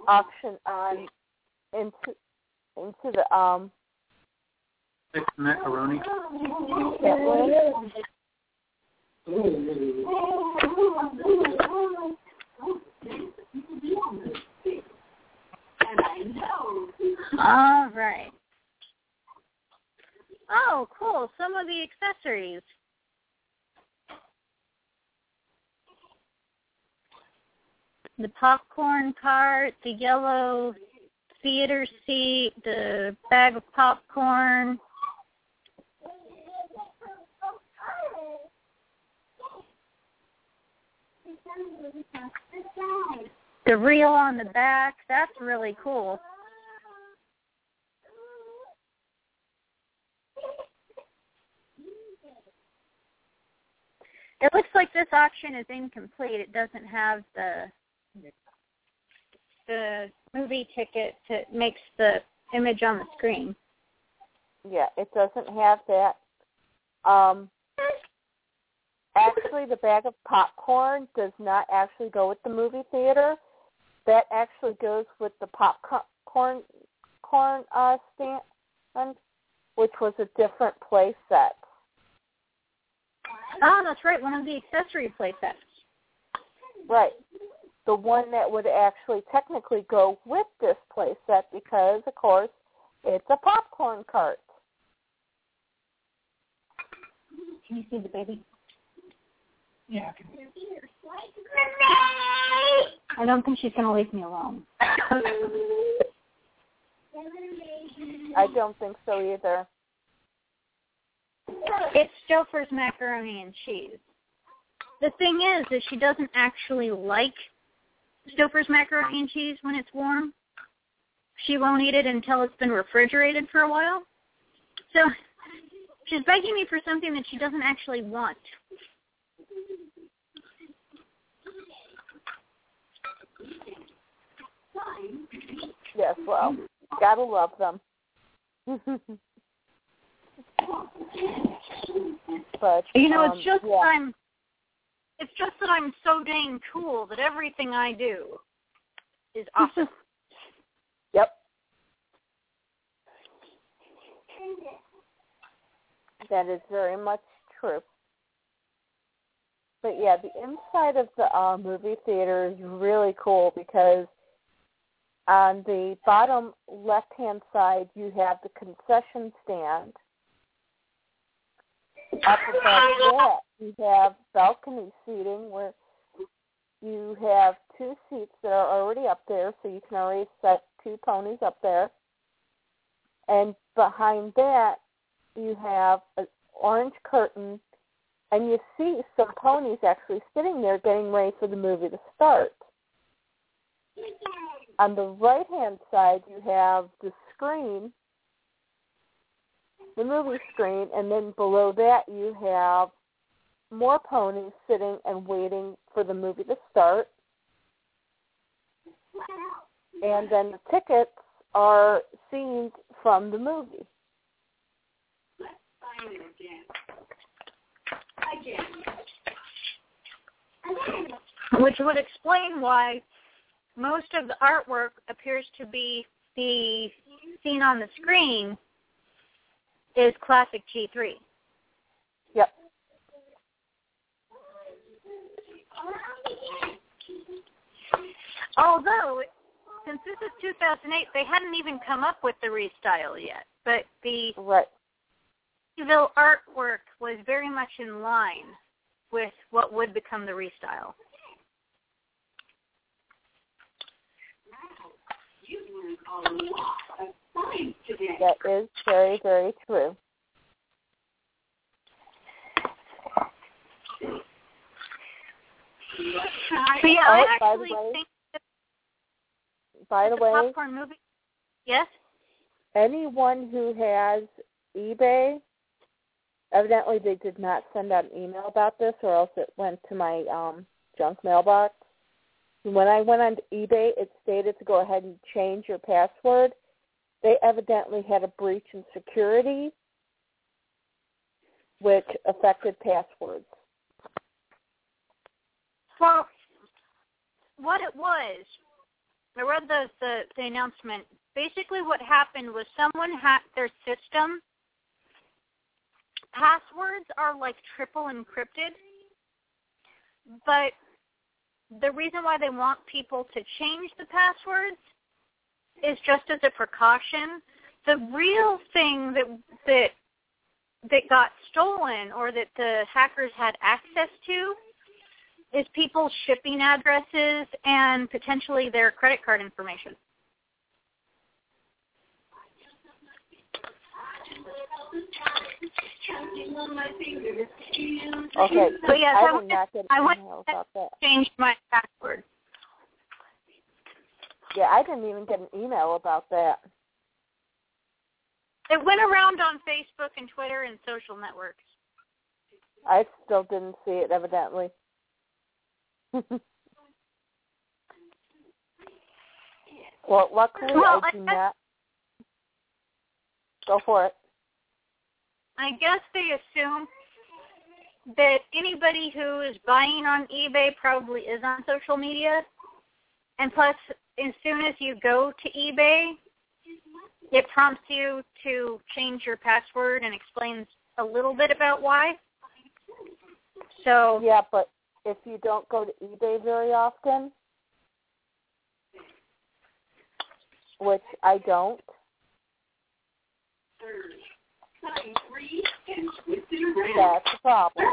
auction on into into the um Six macaroni. cat. All right. Oh, cool. Some of the accessories. The popcorn cart, the yellow theater seat, the bag of popcorn. The reel on the back, that's really cool. It looks like this auction is incomplete. It doesn't have the the movie ticket that makes the image on the screen. Yeah, it doesn't have that. Um actually the bag of popcorn does not actually go with the movie theater. That actually goes with the popcorn corn uh stand which was a different play set. Oh, that's right, one of the accessory play sets. Right. The one that would actually technically go with this play set because, of course, it's a popcorn cart. Can you see the baby? Yeah. I can- I don't think she's gonna leave me alone. I don't think so either. It's Stouffer's macaroni and cheese. The thing is is she doesn't actually like Stouffer's macaroni and cheese when it's warm. She won't eat it until it's been refrigerated for a while. So she's begging me for something that she doesn't actually want. Yes, well, gotta love them. [laughs] but You know, um, it's just yeah. I'm it's just that I'm so dang cool that everything I do is [laughs] awesome. Yep. That is very much true. But yeah, the inside of the uh, movie theater is really cool because on the bottom left-hand side you have the concession stand. Up above that you have balcony seating where you have two seats that are already up there, so you can already set two ponies up there. And behind that, you have an orange curtain, and you see some ponies actually sitting there getting ready for the movie to start. On the right-hand side, you have the screen, the movie screen, and then below that you have more ponies sitting and waiting for the movie to start. And then the tickets are scenes from the movie. Which would explain why most of the artwork appears to be the scene on the screen is classic G3. Yep. Although since this is 2008, they hadn't even come up with the restyle yet. But the Right. Artwork was very much in line with what would become the restyle. That is very, very true. So yeah, Oh, I by the actually way- think that By the the way, popcorn movie. Yes. anyone who has eBay, evidently they did not send out an email about this, or else it went to my um, junk mailbox. When I went on eBay, it stated to go ahead and change your password. They evidently had a breach in security, which affected passwords. Well, what it was, I read the, the the announcement. Basically, what happened was someone hacked their system. Passwords are like triple encrypted, but the reason why they want people to change the passwords is just as a precaution. The real thing that that that got stolen or that the hackers had access to is people's shipping addresses and potentially their credit card information. Okay, So yes, I I did went- not get I an went- email. Changed my password. Yeah, I didn't even get an email about that. It went around on Facebook and Twitter and social networks. I still didn't see it, evidently. [laughs] well, luckily Well, I do I- not. Go for it. I guess they assume that anybody who is buying on eBay probably is on social media. And plus, as soon as you go to eBay, it prompts you to change your password and explains a little bit about why. So, Yeah, but if you don't go to eBay very often, which I don't, that's the problem.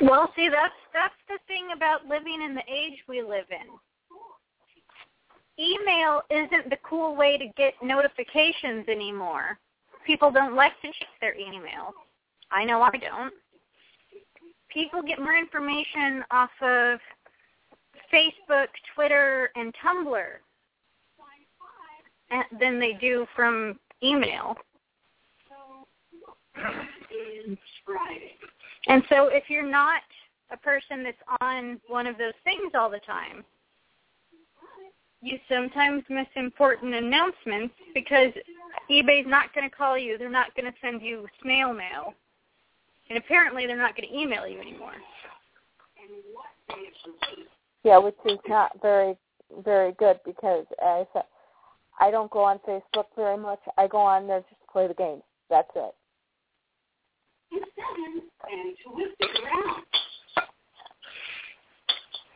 Well, see, that's that's the thing about living in the age we live in. Email isn't the cool way to get notifications anymore. People don't like to check their email. I know I don't. People get more information off of Facebook, Twitter, and Tumblr than they do from email. [clears throat] And so if you're not a person that's on one of those things all the time, you sometimes miss important announcements because eBay's not going to call you. They're not going to send you snail mail. And apparently they're not going to email you anymore. Yeah, which is not very very good because as I I don't go on Facebook very much. I go on there just to play the games. That's it.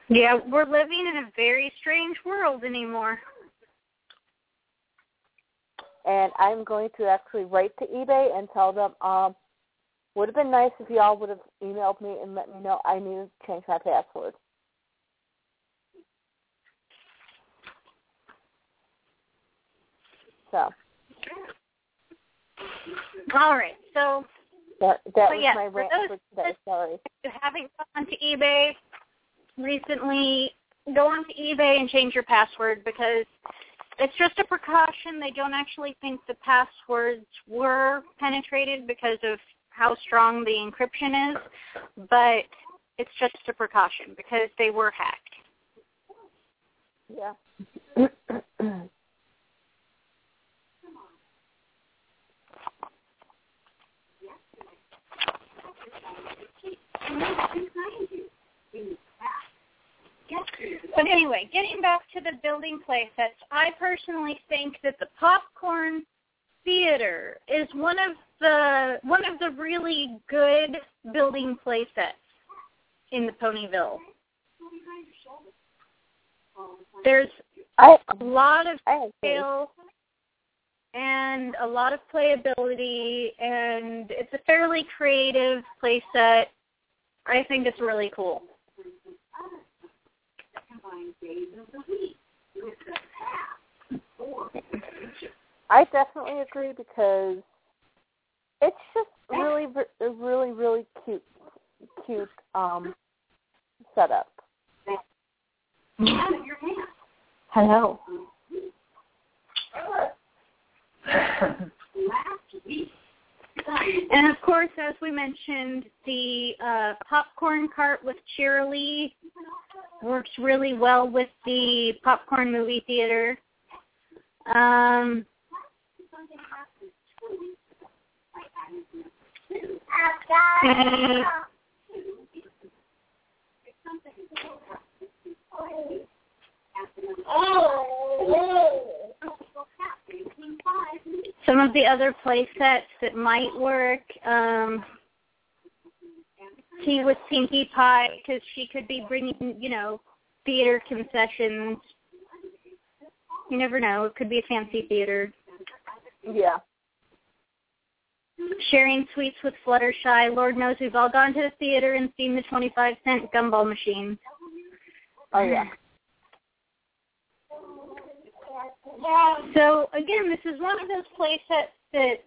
Yeah, we're living in a very strange world anymore. And I'm going to actually write to eBay and tell them, um, would have been nice if y'all would have emailed me and let me know I need to change my password. So All right, so that that So was yes, my for rant those- for today. Sorry. if you haven't gone to eBay recently, go on to eBay and change your password because it's just a precaution. They don't actually think the passwords were penetrated because of how strong the encryption is, but it's just a precaution because they were hacked. Yeah. [clears throat] But anyway, getting back to the building play sets, I personally think that the popcorn theater is one of the one of the really good building play sets. in the Ponyville. There's a lot of scale and a lot of playability, and it's a fairly creative play set. I think it's really cool. I definitely agree because it's just really, really, really cute, cute um setup. Hello. [laughs] And of course, as we mentioned, the uh, popcorn cart with Cheerilee works really well with the popcorn movie theater. Um, some of the other play sets that might work. Um, tea with Pinkie Pie because she could be bringing, you know, theater concessions. You never know; it could be a fancy theater. Yeah. Sharing sweets with Fluttershy. Lord knows we've all gone to the theater and seen the twenty-five cent gumball machine. Oh yeah. So again, this is one of those play sets that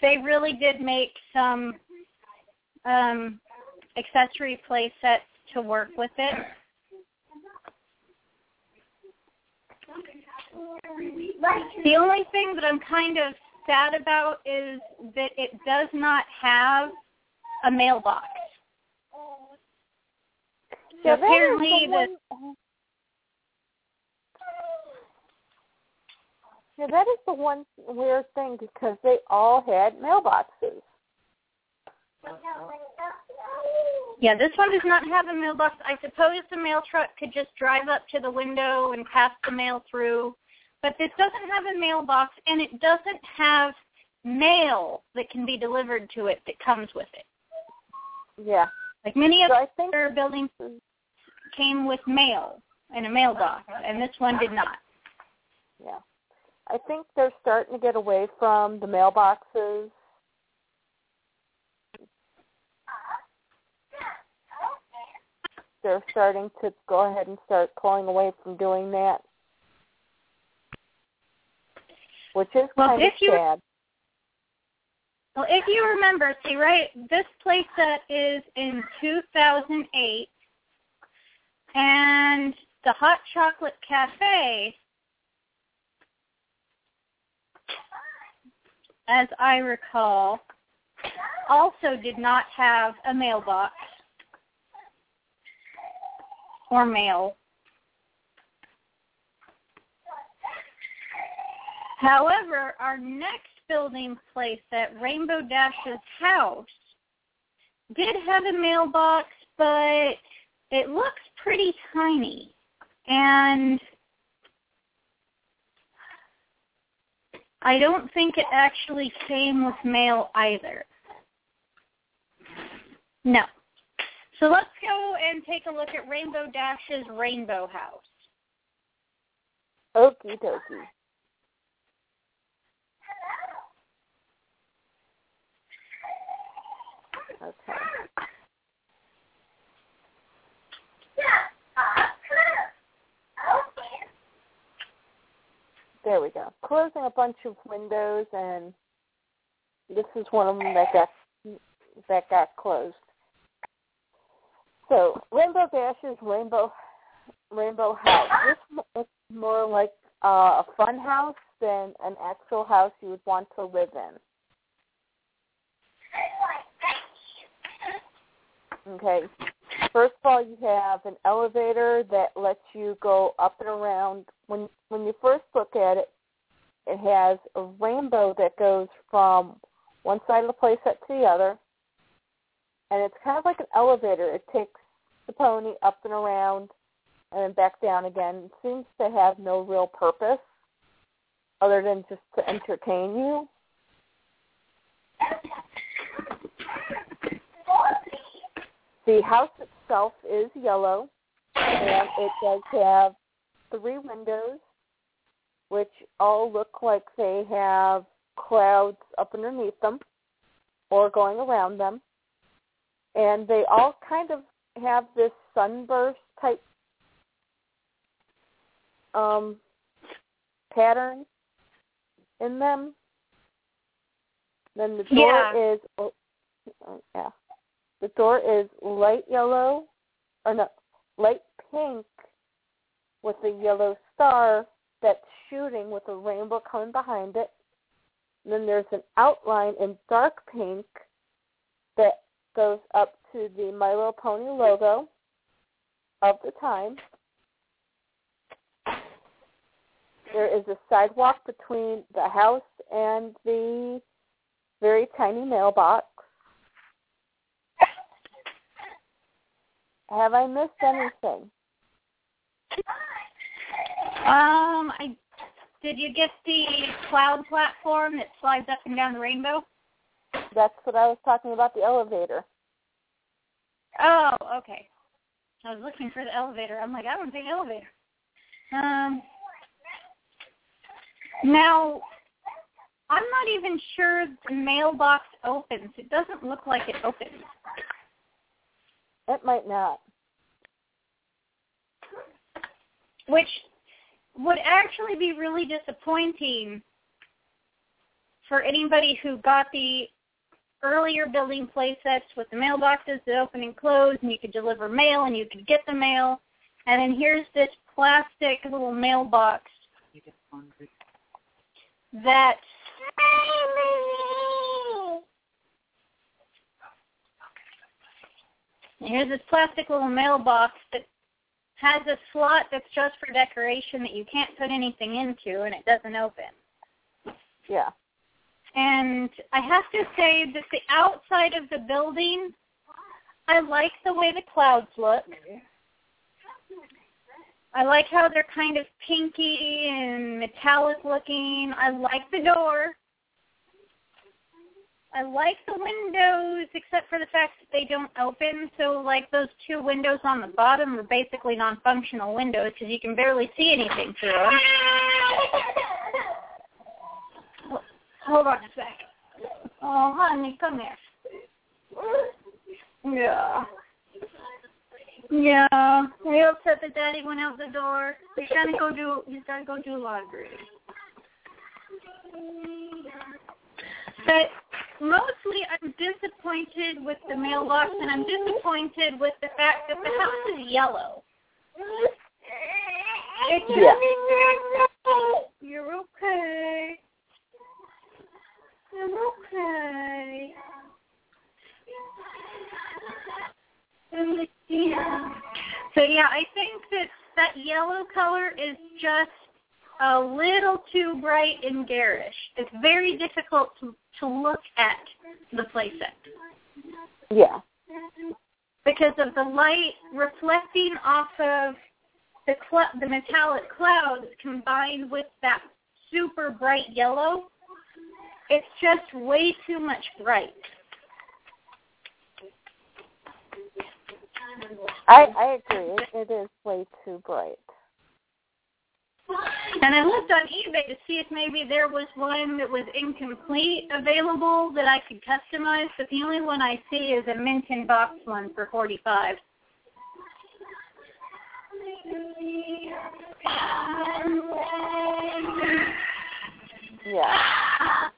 they really did make some um, accessory play sets to work with it. The only thing that I'm kind of sad about is that it does not have a mailbox. So apparently the one, Yeah, that is the one weird thing because they all had mailboxes. Yeah, this one does not have a mailbox. I suppose the mail truck could just drive up to the window and pass the mail through. But this doesn't have a mailbox and it doesn't have mail that can be delivered to it that comes with it. Yeah. Like many of So I think their buildings came with mail and a mailbox and this one did not. yeah. I think they're starting to get away from the mailboxes. They're starting to go ahead and start pulling away from doing that. Which is Well, kind of if you- sad. Well, if you remember, see, right, this playset is in 2008, and the Hot Chocolate Cafe, as I recall, also did not have a mailbox or mail. However, our next building place at Rainbow Dash's house did have a mailbox, but it looks pretty tiny. And I don't think it actually came with mail either. No. So let's go and take a look at Rainbow Dash's Rainbow House. Okie dokie. Okay. There we go. Closing a bunch of windows, and this is one of them that got that got closed. So Rainbow Dash's Rainbow Rainbow House. This is more like uh, a fun house than an actual house you would want to live in. Okay. First of all, you have an elevator that lets you go up and around. When when you first look at it, it has a rainbow that goes from one side of the playset to the other, and it's kind of like an elevator. It takes the pony up and around and then back down again. It seems to have no real purpose other than just to entertain you. The house itself is yellow, and it does have three windows, which all look like they have clouds up underneath them or going around them. And they all kind of have this sunburst type um, pattern in them. Then the door Yeah. is oh, oh, yeah. The door is light yellow or no light pink with a yellow star that's shooting with a rainbow coming behind it. And then there's an outline in dark pink that goes up to the My Little Pony logo of the time. There is a sidewalk between the house and the very tiny mailbox. Have I missed anything? Um, I did you get the cloud platform that slides up and down the rainbow? That's what I was talking about the elevator. Oh, okay. I was looking for the elevator. I'm like, I don't see an elevator. Um, now, I'm not even sure the mailbox opens. It doesn't look like it opens. It might not. which would actually be really disappointing for anybody who got the earlier building play sets with the mailboxes that open and close and you could deliver mail and you could get the mail and then here's this plastic little mailbox that here's this plastic little mailbox that has a slot that's just for decoration that you can't put anything into and it doesn't open. Yeah. And I have to say that the outside of the building, I like the way the clouds look. I like how they're kind of pinky and metallic looking. I like the door. I like the windows, except for the fact that they don't open. So, like those two windows on the bottom are basically non-functional windows because you can barely see anything through them. Hold on a second. Oh, honey, come here. Yeah. Yeah. Are you upset that Daddy went out the door? He's gotta go do. He's gotta go do laundry. But mostly I'm disappointed with the mailbox and I'm disappointed with the fact that the house is yellow. It's Yeah. You're okay. You're okay. Yeah. So yeah, I think that that yellow color is just a little too bright and garish. It's very difficult to to look at the playset Yeah. because of the light reflecting off of the cl- the metallic clouds combined with that super bright yellow. It's just way too much bright. I I agree. It, it is way too bright. And I looked on eBay to see if maybe there was one that was incomplete available that I could customize, but the only one I see is a mint in box one for forty five. Yeah.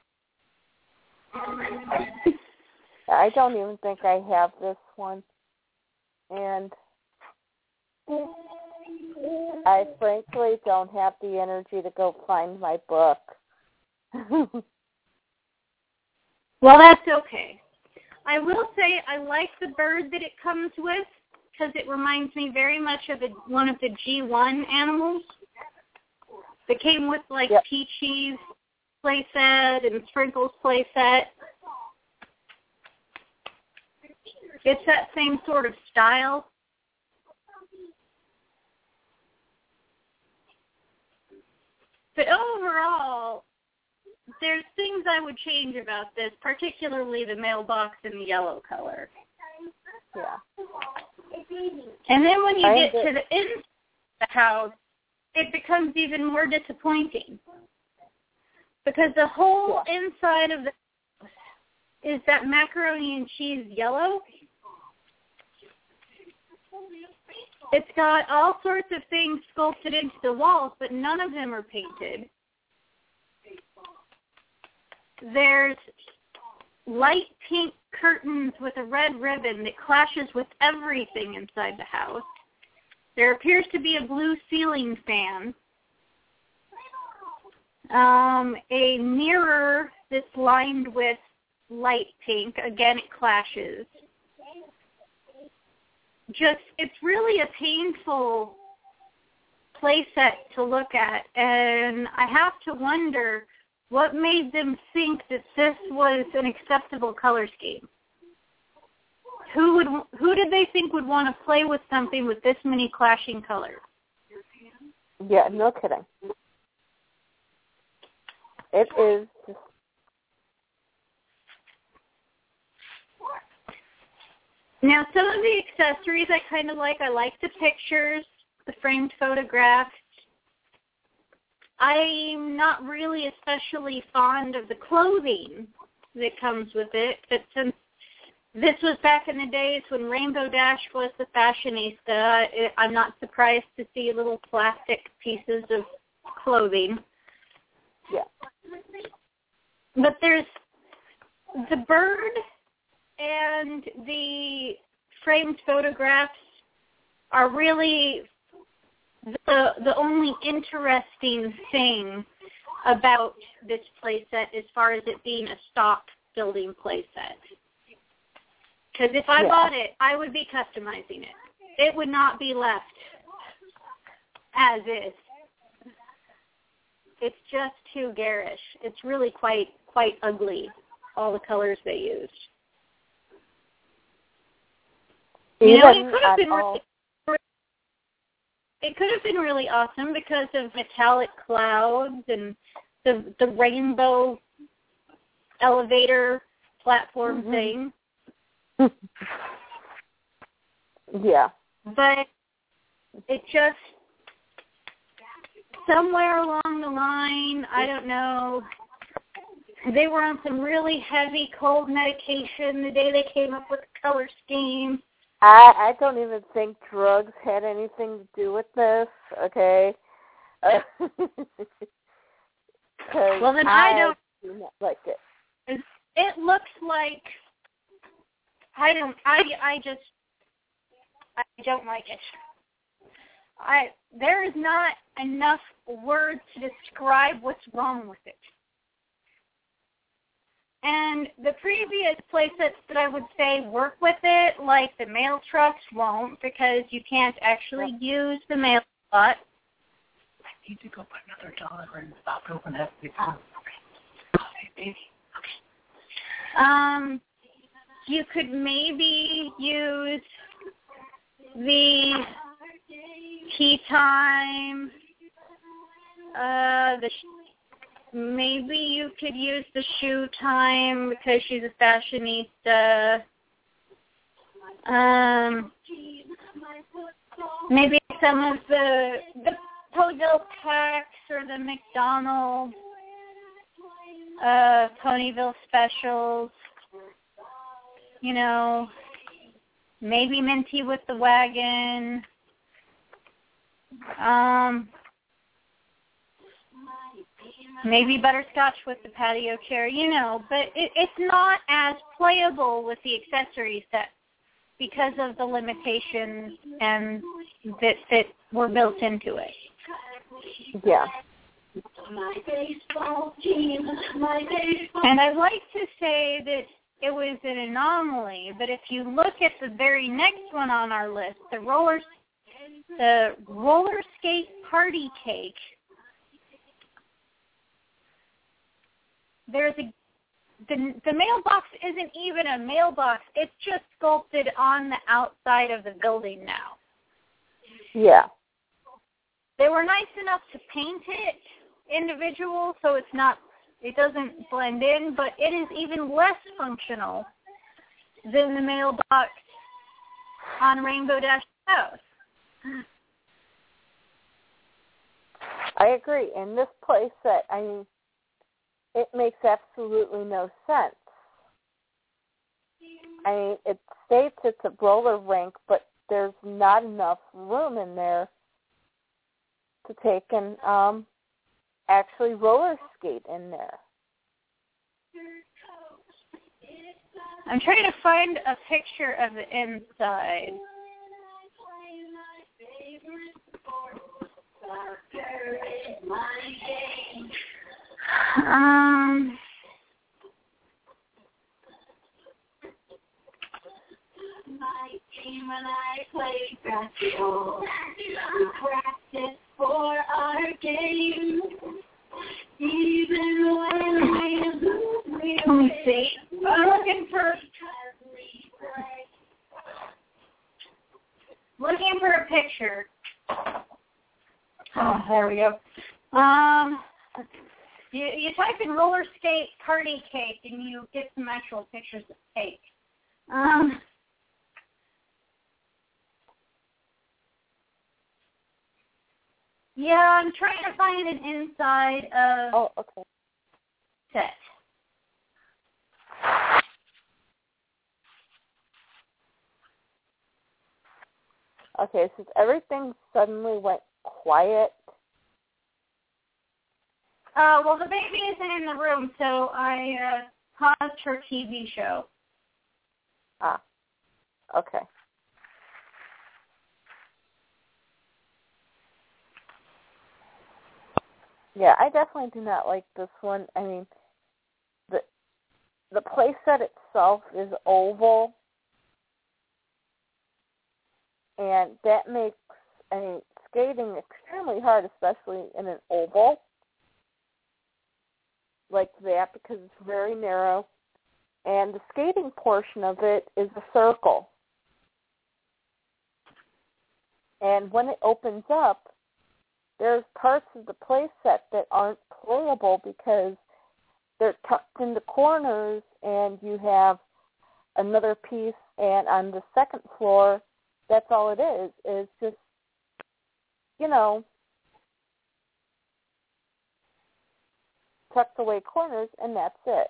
I don't even think I have this one. And I frankly don't have the energy to go find my book. [laughs] Well, that's okay. I will say I like the bird that it comes with because it reminds me very much of a, one of the G1 animals that came with like Yep. Peachy's playset and Sprinkles playset. It's that same sort of style. But overall, there's things I would change about this, particularly the mailbox in the yellow color. yeah. And then when you I get to the inside of the house, it becomes even more disappointing. Because the whole inside of the house is that macaroni and cheese yellow. It's got all sorts of things sculpted into the walls, but none of them are painted. There's light pink curtains with a red ribbon that clashes with everything inside the house. There appears to be a blue ceiling fan. Um, a mirror that's lined with light pink. Again, it clashes. Just, it's really a painful playset to look at, and I have to wonder what made them think that this was an acceptable color scheme. Who would who did they think would want to play with something with this many clashing colors? Yeah, no kidding. It is just Now, some of the accessories I kind of like. I like the pictures, the framed photographs. I'm not really especially fond of the clothing that comes with it, but since this was back in the days when Rainbow Dash was the fashionista, I'm not surprised to see little plastic pieces of clothing. yeah. But there's the bird and the framed photographs are really the the only interesting thing about this playset as far as it being a stock building playset. Because if I Yeah. bought it, I would be customizing it. It would not be left as is. It's just too garish. It's really quite quite ugly. All the colors they used. You know, it could have been all, really, it could have been really awesome because of metallic clouds and the the rainbow elevator platform Mhm. thing. [laughs] yeah. But it just somewhere along the line, I don't know. They were on some really heavy cold medication the day they came up with the color scheme. I I don't even think drugs had anything to do with this. Okay. [laughs] Uh, Well, then I don't- do not like it. it looks like I don't I I just I don't like it. I there is not enough words to describe what's wrong with it. And the previous playsets that I would say work with it, like the mail trucks, won't because you can't actually use the mail slot. I need to go put another dollar in. Stop open that before. Okay, baby. Um, you could maybe use the tea time. Uh, the maybe you could use the shoe time because she's a fashionista. Um, maybe some of the the Ponyville packs or the McDonald's uh Ponyville specials. You know, maybe Minty with the wagon. Um maybe butterscotch with the patio chair, you know, but it, it's not as playable with the accessory set because of the limitations and that that were built into it. Yeah. My baseball team, my baseball And I'd like to say that it was an anomaly, but if you look at the very next one on our list, the roller the roller skate party cake, there's a the the mailbox isn't even a mailbox. It's just sculpted on the outside of the building now. Yeah. They were nice enough to paint it individual so it's not it doesn't blend in, but it is even less functional than the mailbox on Rainbow Dash house. I agree. In this place that I mean it makes absolutely no sense. I mean, it states it's a roller rink, but there's not enough room in there to take and um actually roller skate in there. I'm trying to find a picture of the inside. Um, My team and I played basketball. We practiced for our game. Even when we lose, we let me see. I'm looking for looking for a picture. Oh, there we go. Um, you you type in roller skate party cake and you get some actual pictures of cake. Um. Yeah, I'm trying to find an inside of Oh, okay. set. Okay, since everything suddenly went quiet, Uh, well, the baby isn't in the room, so I uh, paused her TV show. ah, okay. Yeah, I definitely do not like this one. I mean, the the playset itself is oval, and that makes I mean skating extremely hard, especially in an oval like that because it's very narrow, and the skating portion of it is a circle. And when it opens up, there's parts of the play set that aren't playable because they're tucked into corners and you have another piece and on the second floor that's all it is. It's just you know tucked away corners and that's it.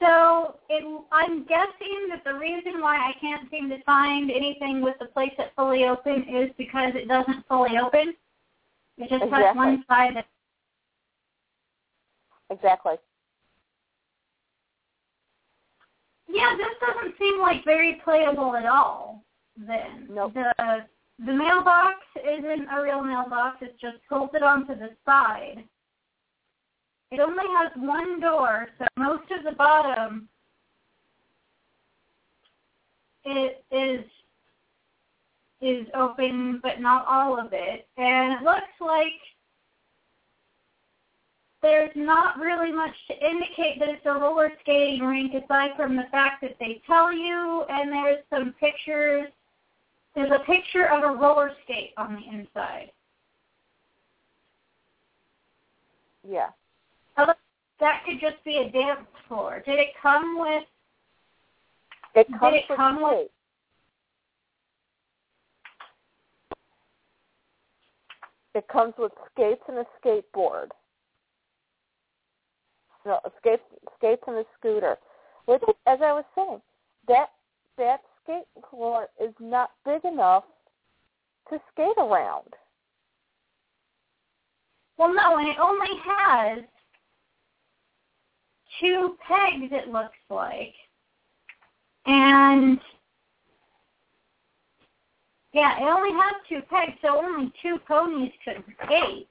So it, I'm guessing that the reason why I can't seem to find anything with the playset fully open is because it doesn't fully open. It just has one side that Exactly. Yeah, this doesn't seem like very playable at all. Then Nope. the the mailbox isn't a real mailbox. It's just bolted onto the side. It only has one door, so most of the bottom it is is open, but not all of it. And it looks like there's not really much to indicate that it's a roller skating rink aside from the fact that they tell you and there's some pictures there's a picture of a roller skate on the inside. Yeah. That could just be a dance floor. Did it come with It Did comes it with come with-. It comes with skates and a skateboard. No, a skate, skates and a scooter. Which, as I was saying, that that skate floor is not big enough to skate around. Well, no, and it only has two pegs, it looks like. And, yeah, it only has two pegs, so only two ponies could nature.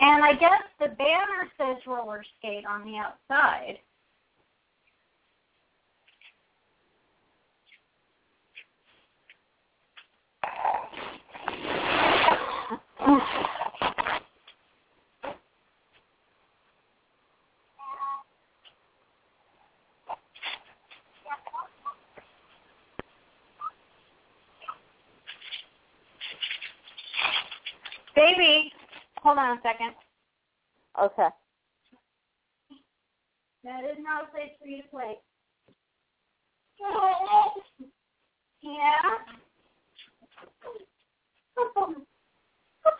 And I guess the banner says roller skate on the outside. Baby, Hold on a second. Okay. That is not a place for you to play. [laughs] Yeah. [laughs] Oh,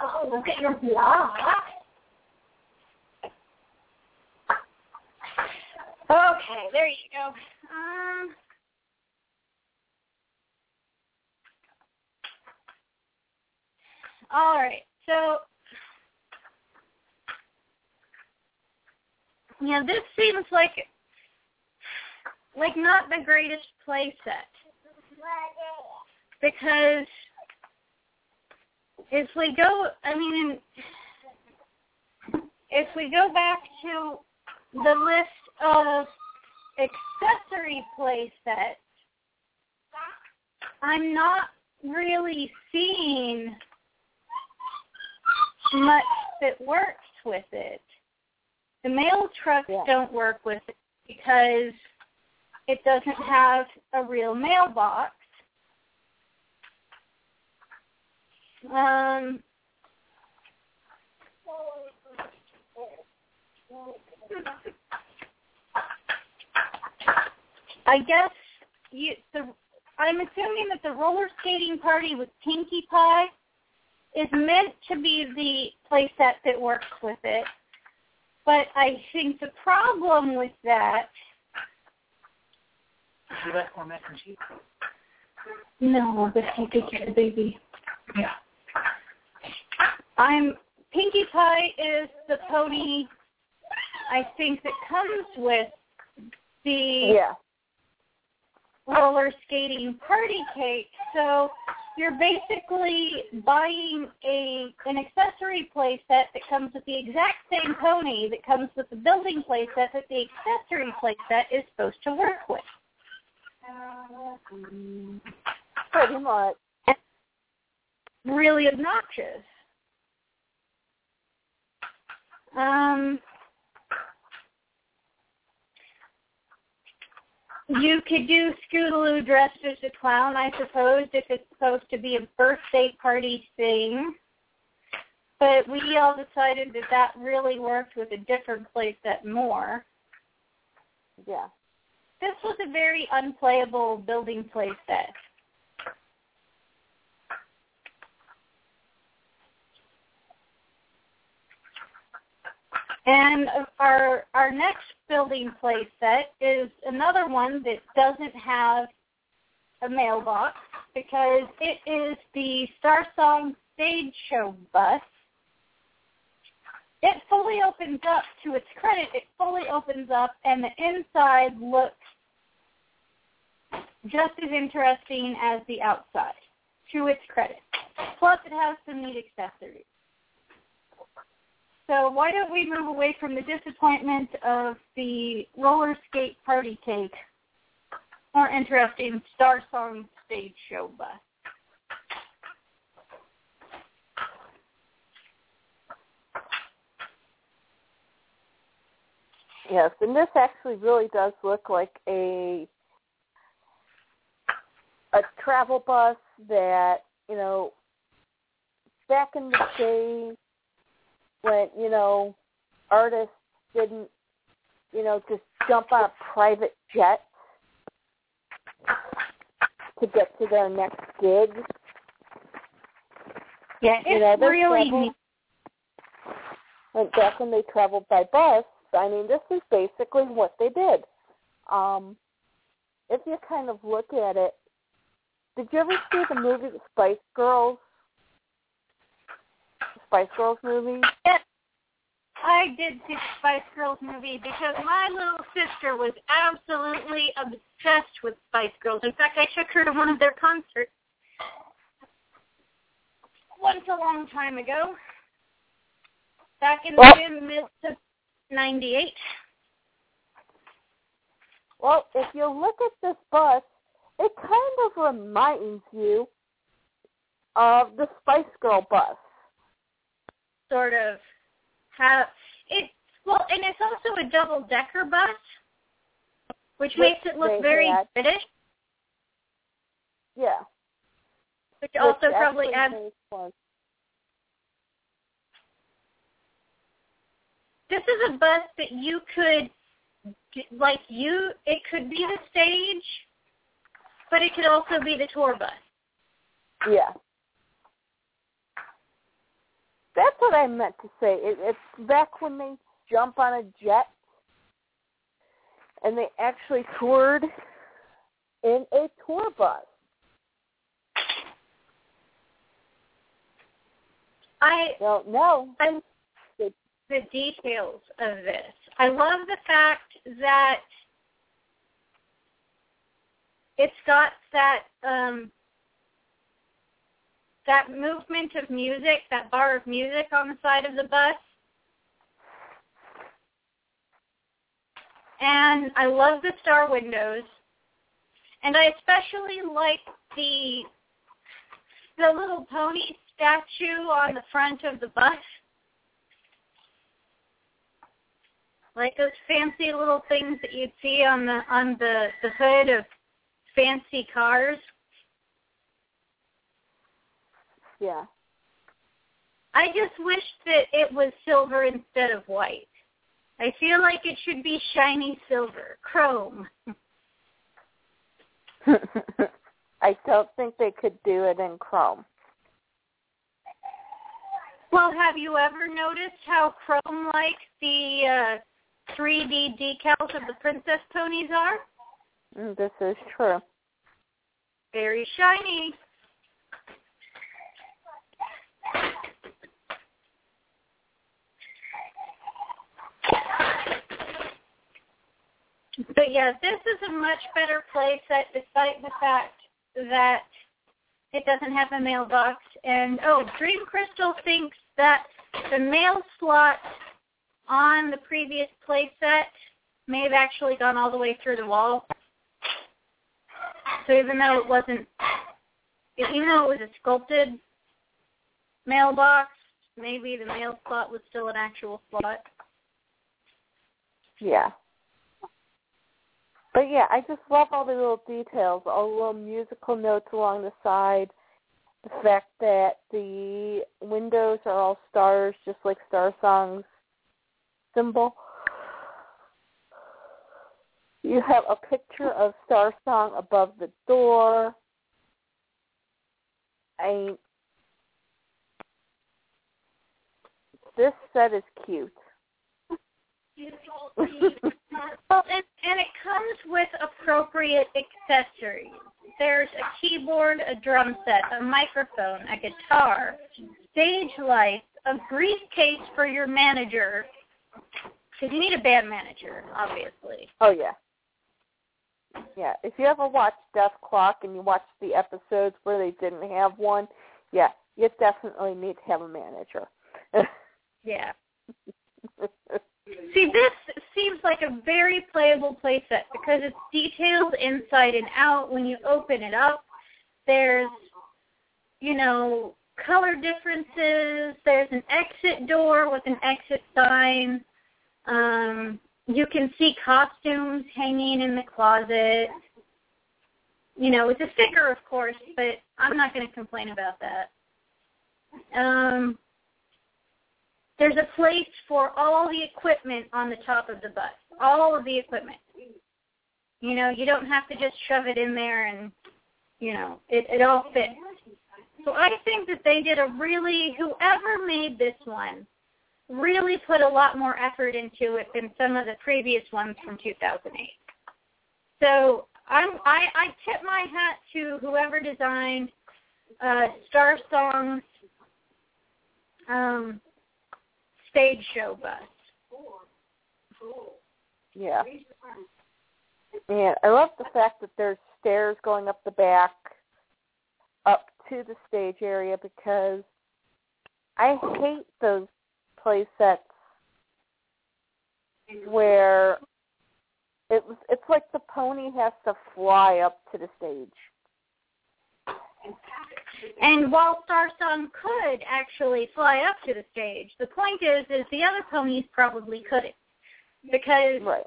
oh, look at your block. Okay, there you go. Um, all right, so yeah, this seems like like not the greatest play set because if we go, I mean, if we go back to the list of accessory play sets, I'm not really seeing much that works with it. The mail trucks Yeah. don't work with it because it doesn't have a real mailbox. Um, I guess you the I'm assuming that the roller skating party with Pinkie Pie is meant to be the playset that works with it. But I think the problem with that You like more mac and cheese? no, but I could get a baby. Yeah. I'm Pinkie Pie is the pony I think that comes with the Yeah. roller skating party cake. So you're basically buying a an accessory play set that comes with the exact same pony that comes with the building play set that the accessory play set is supposed to work with. Pretty much. Really obnoxious. Um You could do Scootaloo dressed as a clown, I suppose, if it's supposed to be a birthday party thing. But we all decided that that really worked with a different playset more. Yeah. This was a very unplayable building playset. And our our next building play set is another one that doesn't have a mailbox because it is the Star Song stage show bus. It fully opens up to its credit. It fully opens up and the inside looks just as interesting as the outside to its credit. Plus it has some neat accessories. So why don't we move away from the disappointment of the roller skate party cake? More interesting Star Song stage show bus. Yes, and this actually really does look like a a travel bus that you know back in the day when you know artists didn't you know just jump on a private jet to get to their next gig. Yeah, You know, it's really neat. Like back when they traveled by bus, I mean, this is basically what they did. Um, if you kind of look at it, did you ever see the movie The Spice Girls? The Spice Girls movie? Yes, I did see the Spice Girls movie because my little sister was absolutely obsessed with Spice Girls. In fact, I took her to one of their concerts once a long time ago, back in Well- the mid to '98. Well, if you look at this bus, it kind of reminds you of the Spice Girl bus. Sort of have it. Well, and it's also a double decker bus. which Which makes it look very had. British, Yeah. which also probably adds. This is a bus that you could, like you, it could be the stage, but it could also be the tour bus. Yeah. That's what I meant to say. It, it's back when they jump on a jet and they actually toured in a tour bus. I Well, no. I the details of this. I love the fact that it's got that um that movement of music, that bar of music on the side of the bus. And I love the star windows. And I especially like the the little pony statue on the front of the bus. Like those fancy little things that you'd see on the on the, the hood of fancy cars. Yeah. I just wish that it was silver instead of white. I feel like it should be shiny silver, chrome. [laughs] I don't think they could do it in chrome. Well, have you ever noticed how chrome-like the uh, 3D decals of the princess ponies are? Mm, This is true. Very shiny. But yeah, this is a much better playset despite the fact that it doesn't have a mailbox. And oh, Dream Crystal thinks that the mail slot on the previous playset may have actually gone all the way through the wall. So even though it wasn't, even though it was a sculpted mailbox, maybe the mail slot was still an actual slot. Yeah. But yeah, I just love all the little details, all the little musical notes along the side. The fact that the windows are all stars, just like Star Song's symbol. You have a picture of Star Song above the door. I this set is cute. Well, and, and it comes with appropriate accessories. There's a keyboard, a drum set, a microphone, a guitar, stage lights, a briefcase for your manager. Because you need a band manager, obviously. Oh yeah. Yeah. If you ever watched Death Clock and you watched the episodes where they didn't have one, yeah, you definitely need to have a manager. [laughs] Yeah. See, this seems like a very playable playset because it's detailed inside and out. When you open it up, there's, you know, color differences. There's an exit door with an exit sign. Um, you can see costumes hanging in the closet. You know, it's a sticker, of course, but I'm not going to complain about that. Um, there's a place for all the equipment on the top of the bus. All of the equipment. You know, you don't have to just shove it in there and, you know, it, it all fits. So I think that they did a really, whoever made this one, really put a lot more effort into it than some of the previous ones from 2008. So I'm, I, I tip my hat to whoever designed uh, Star Song's um, stage show bus. yeah. And I love the fact that there's stairs going up the back up to the stage area because I hate those play sets where it was it's like the pony has to fly up to the stage. And while Star Song could actually fly up to the stage, the point is, is the other ponies probably couldn't because Right.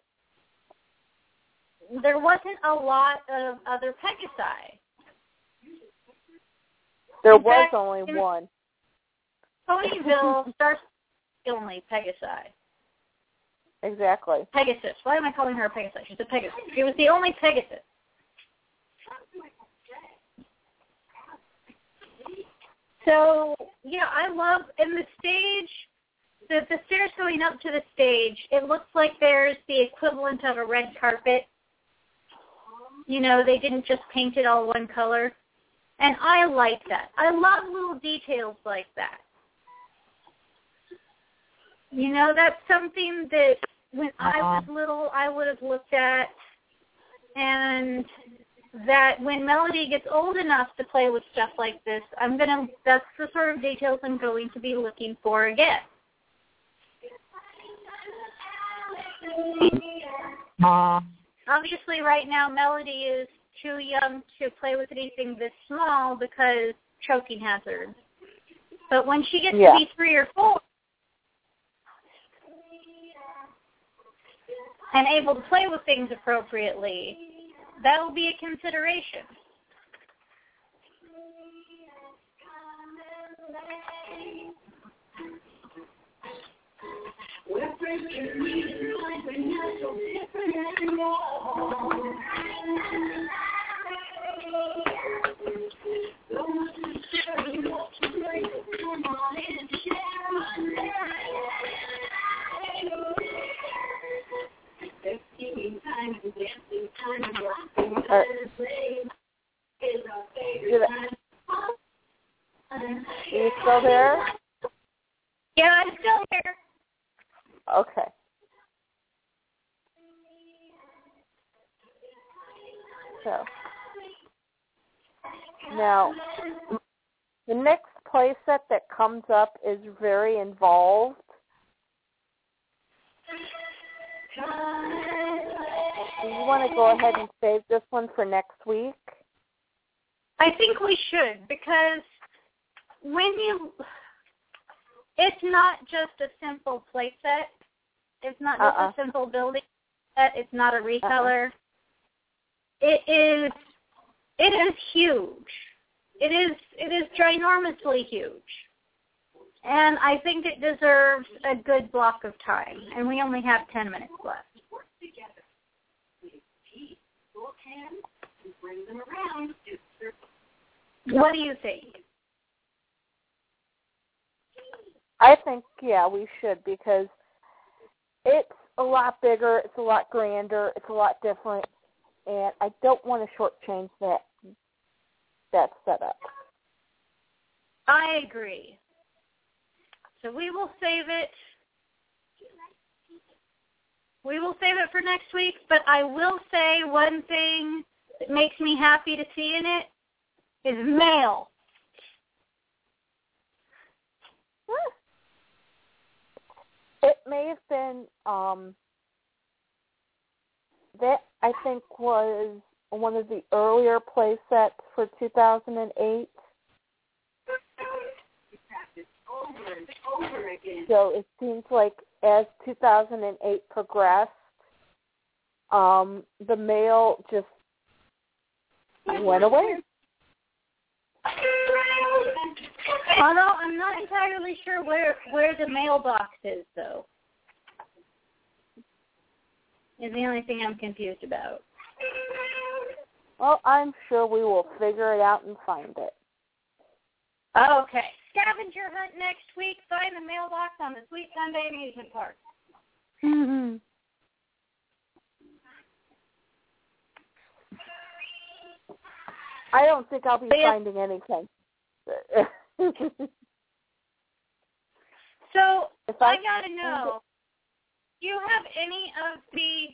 there wasn't a lot of other Pegasi. There In was fact, only one. Ponyville starts the only Pegasi. Exactly. Pegasus. Why am I calling her a Pegasus? She's a Pegasus. She was the only Pegasus. So yeah, I love and the stage, the the stairs going up to the stage. It looks like there's the equivalent of a red carpet. You know, they didn't just paint it all one color, and I like that. I love little details like that. You know, that's something that when I uh-huh. was little I would have looked at and that when Melody gets old enough to play with stuff like this, I'm gonna that's the sort of details I'm going to be looking for again. Uh-huh. Obviously right now Melody is too young to play with anything this small because choking hazard. But when she gets Yeah. to be three or four and able to play with things appropriately, that will be a consideration. I, are you still there? Yeah, I'm still here. Okay. So now the next playset that comes up is very involved. Do you want to go ahead and save this one for next week? I think we should because when you, it's not just a simple playset. It's not just Uh-uh. a simple building set. It's not a uh-uh. reseller. It is, it is huge. It is, it is ginormously huge. And I think it deserves a good block of time. And we only have 10 minutes left. What do you think? I think yeah, we should because it's a lot bigger, it's a lot grander, it's a lot different, and I don't want to shortchange that that setup. I agree. So we will save it. We will save it for next week, but I will say one thing that makes me happy to see in it is mail. It may have been um that I think was one of the earlier play sets for 2008. So it seems like as 2008 progressed, um, the mail just went away. Although I'm not entirely sure where where the mailbox is, though. Is the only thing I'm confused about. Well, I'm sure we will figure it out and find it. Okay. Scavenger hunt next week. Find the mailbox on the Sweet Sunday Amusement Park. Mm-hmm. I don't think I'll be Yeah. finding anything. [laughs] So if I I gotta know. Do you have any of the?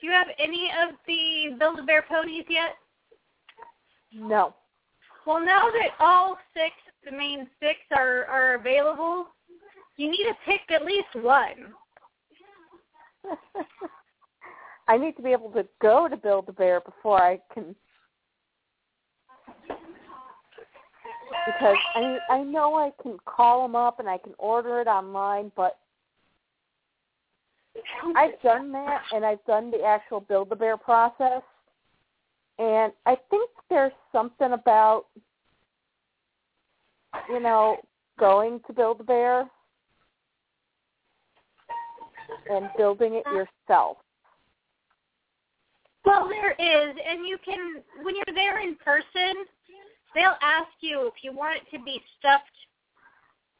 Do you have any of the Build a Bear ponies yet? no. Well, now that all six, the main six, are are available, you need to pick at least one. [laughs] I need to be able to go to Build a Bear before I can because I I know I can call them up and I can order it online, but I've done that, and I've done the actual Build a Bear process, and I think there's something about, you know, going to Build a Bear and building it yourself. Well, there is, and you can when you're there in person, they'll ask you if you want it to be stuffed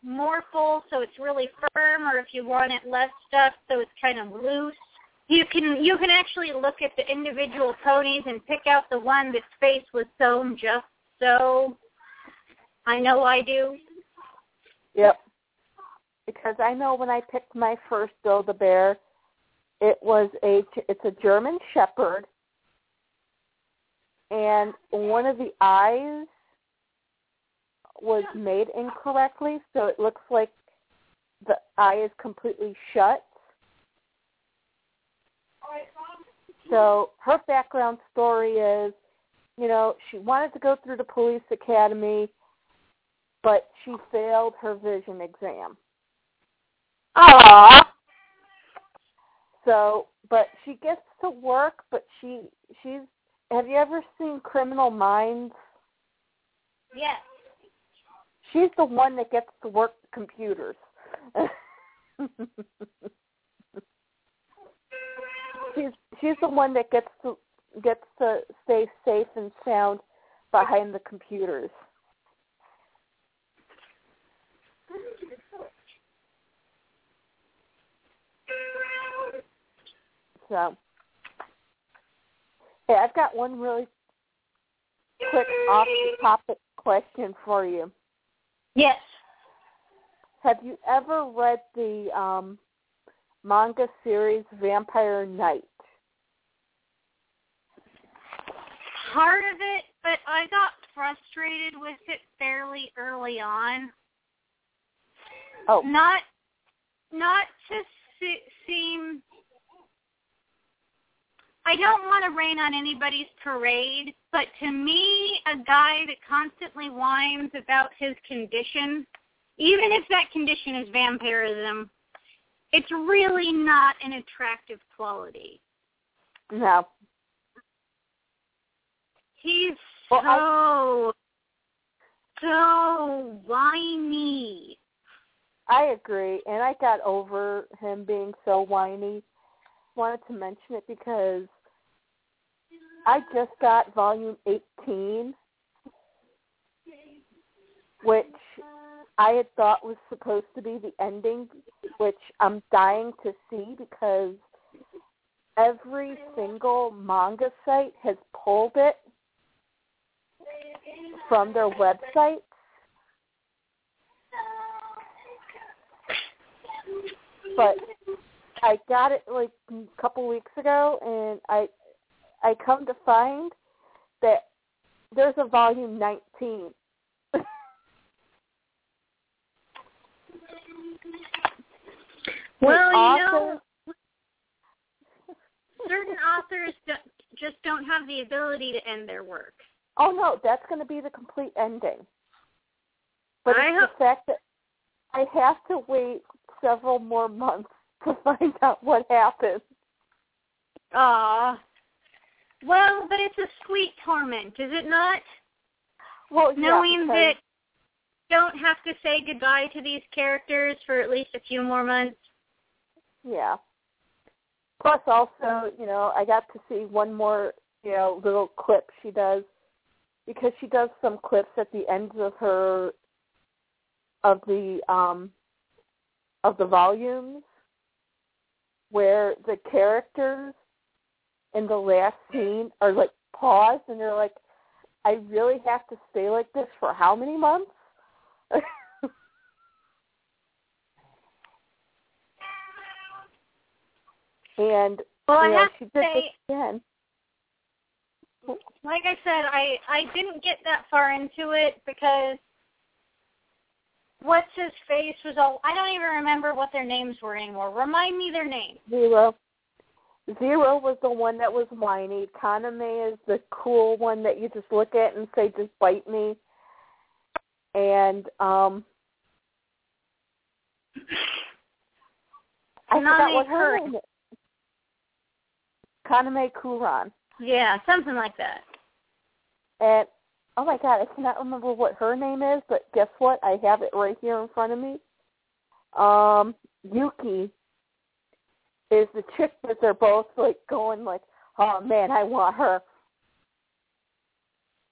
more full so it's really firm, or if you want it less stuffed so it's kind of loose. You can you can actually look at the individual ponies and pick out the one that's face was sewn just so. I know I do. Yep. Because I know when I picked my first Build a Bear, it was a it's a German Shepherd, and one of the eyes was made incorrectly, so it looks like the eye is completely shut. So her background story is, you know, she wanted to go through the police academy, but she failed her vision exam. Aww. So, but she gets to work, but she she's. Have you ever seen Criminal Minds? Yes. She's the one that gets to work the computers. [laughs] she's she's the one that gets to gets to stay safe and sound behind the computers. So, hey, I've got one really quick off the topic question for you. Yes. Have you ever read the um, manga series Vampire Knight? Part of it, but I got frustrated with it fairly early on. Oh, Not not to se- seem I don't want to rain on anybody's parade, but to me, a guy that constantly whines about his condition, even if that condition is vampirism, it's really not an attractive quality. no. He's Well, so, so whiny. I agree, and I got over him being so whiny. Wanted to mention it because I just got volume 18, which I had thought was supposed to be the ending, which I'm dying to see because every single manga site has pulled it from their website. But I got it like a couple weeks ago, and I I come to find that there's a volume 19. [laughs] Well, The you know, certain authors just don't have the ability to end their work. Oh no, that's going to be the complete ending. But I it's hope- the fact that I have to wait several more months [laughs] to find out what happens. Aw. Well, but it's a sweet torment, is it not? Well, yeah, Knowing that don't have to say goodbye to these characters for at least a few more months. Yeah. Plus, also, you know, I got to see one more, you know, little clip she does because she does some clips at the ends of her of the um of the volumes where the characters in the last scene are like paused and they're like, I really have to stay like this for how many months? [laughs] and Well, I you know, have she to did say, this again. Like I said, I I didn't get that far into it because what's his face was all. I don't even remember what their names were anymore. Remind me their names. Zero. Zero was the one that was whiny. Kaname is the cool one that you just look at and say, just bite me. And um I forgot Name what her. Kaname Kuran. Yeah, something like that. And oh my god, I cannot remember what her name is, but guess what? I have it right here in front of me. Um, Yuki is the chick that they're both like going like, oh man, I want her.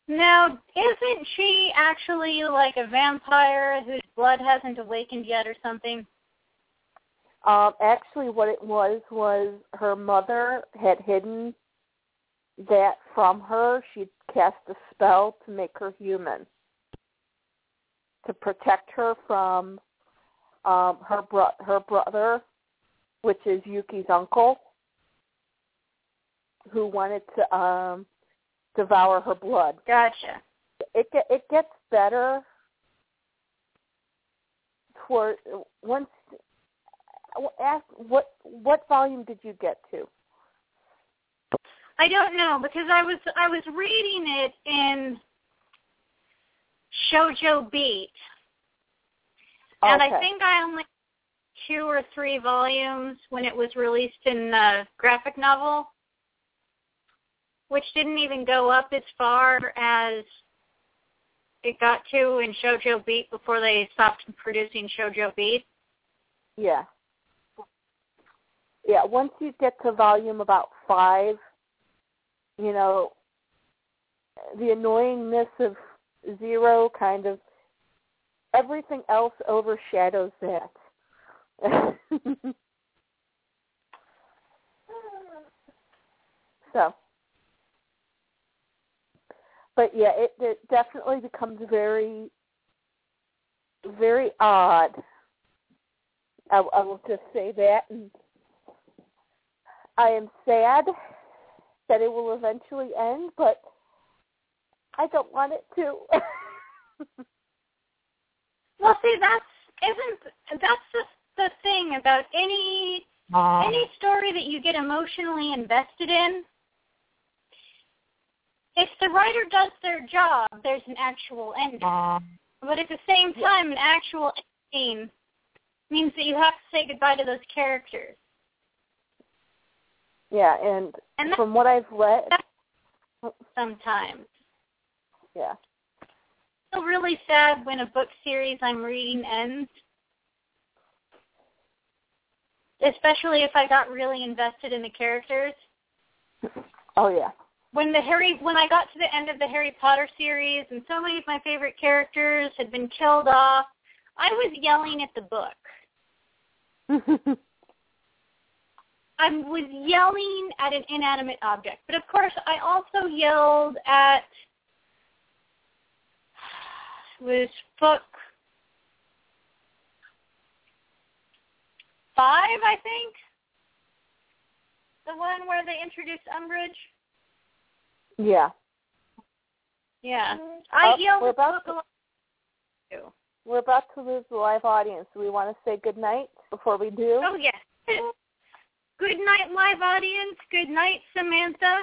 Now, isn't she actually like a vampire whose blood hasn't awakened yet or something? Um, actually, what it was was her mother had hidden that from her. She'd cast a spell to make her human, to protect her from um, her bro- her brother, which is Yuki's uncle, who wanted to um, devour her blood. Gotcha. It ge- it gets better toward once. Ask what what volume did you get to? I don't know because I was I was reading it in Shoujo Beat, and I think I only two or three volumes when it was released in the graphic novel, which didn't even go up as far as it got to in Shoujo Beat before they stopped producing Shoujo Beat. Yeah. Yeah, once you get to volume about five, you know, the annoyingness of zero kind of everything else overshadows that. [laughs] so but yeah, it, it definitely becomes very very odd. I, I will just say that. And I am sad that it will eventually end, but I don't want it to. [laughs] Well, see, that's isn't that's the the thing about any ah. any story that you get emotionally invested in. If the writer does their job, there's an actual ending. Ah. But at the same time, an actual ending means that you have to say goodbye to those characters. Yeah, and And from what I've read, sometimes. yeah, I feel really sad when a book series I'm reading ends. Especially if I got really invested in the characters. oh yeah, when the Harry when I got to the end of the Harry Potter series and so many of my favorite characters had been killed off, I was yelling at the book. [laughs] I was yelling at an inanimate object. But of course I also yelled at was book five, I think. The one where they introduced Umbridge. yeah. Yeah. Mm-hmm. I Oh, yelled we're about too. We're about to lose the live audience. Do we want to say good night before we do? Oh yes. Mm-hmm. Good night, live audience. Good night, Samantha.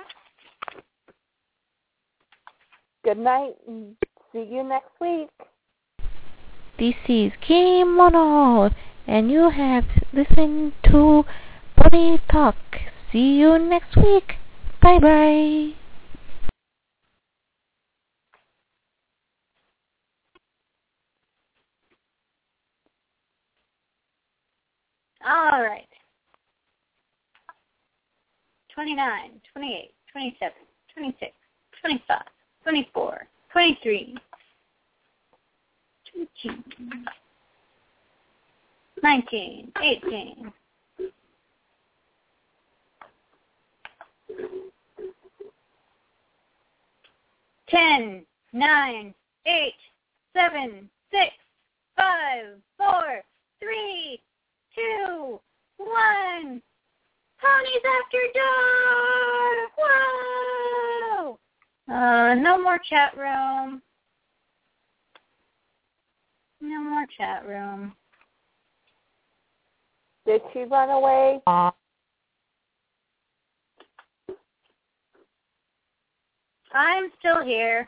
Good night. and See you next week. This is Kimono, and you have listened to Body Talk. See you next week. Bye bye. All right. 29, 28, 27, 26, 25, 24, 23, 22, 19, 18, Ten, nine, eight, seven, six, five, four, three, two, one. Ponies after dark. Whoa! Uh, no more chat room. No more chat room. Did she run away? I'm still here.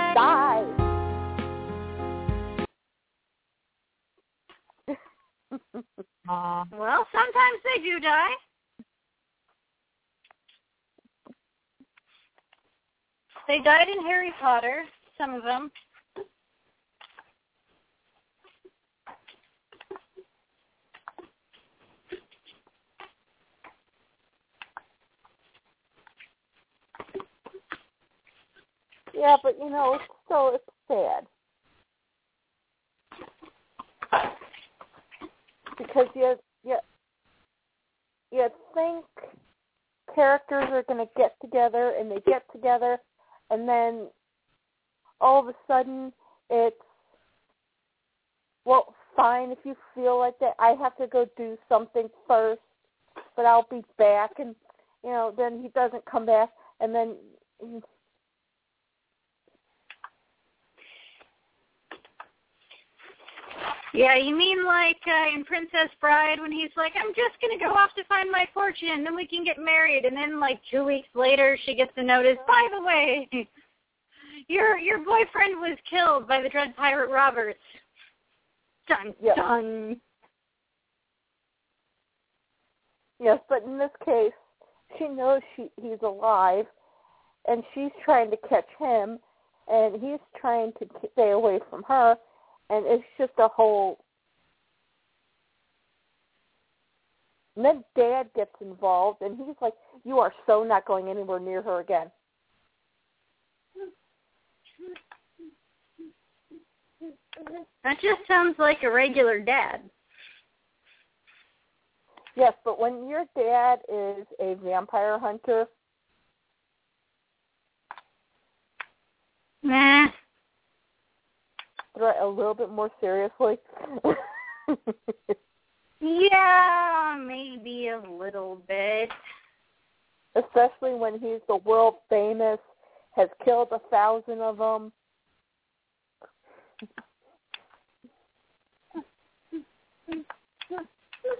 die. Well, sometimes they do die. They died in Harry Potter, some of them. yeah, but you know, it's still it's sad. Because you you you think characters are going to get together and they get together and then all of a sudden it's well fine if you feel like that I have to go do something first but I'll be back and you know then he doesn't come back and then Yeah, you mean like uh, in Princess Bride when he's like, I'm just going to go off to find my fortune, and then we can get married. And then like two weeks later, she gets a notice, by the way, [laughs] your your boyfriend was killed by the Dread Pirate Roberts. Dun, Yep. dun. Yes, but in this case, she knows she he's alive, and she's trying to catch him, and he's trying to stay away from her, and it's just a whole. And then Dad gets involved, and he's like, "You are so not going anywhere near her again." That just sounds like a regular dad. Yes, but when your dad is a vampire hunter, Nah. Threat a little bit more seriously. [laughs] Yeah, maybe a little bit. especially when he's the world famous, has killed a thousand of them.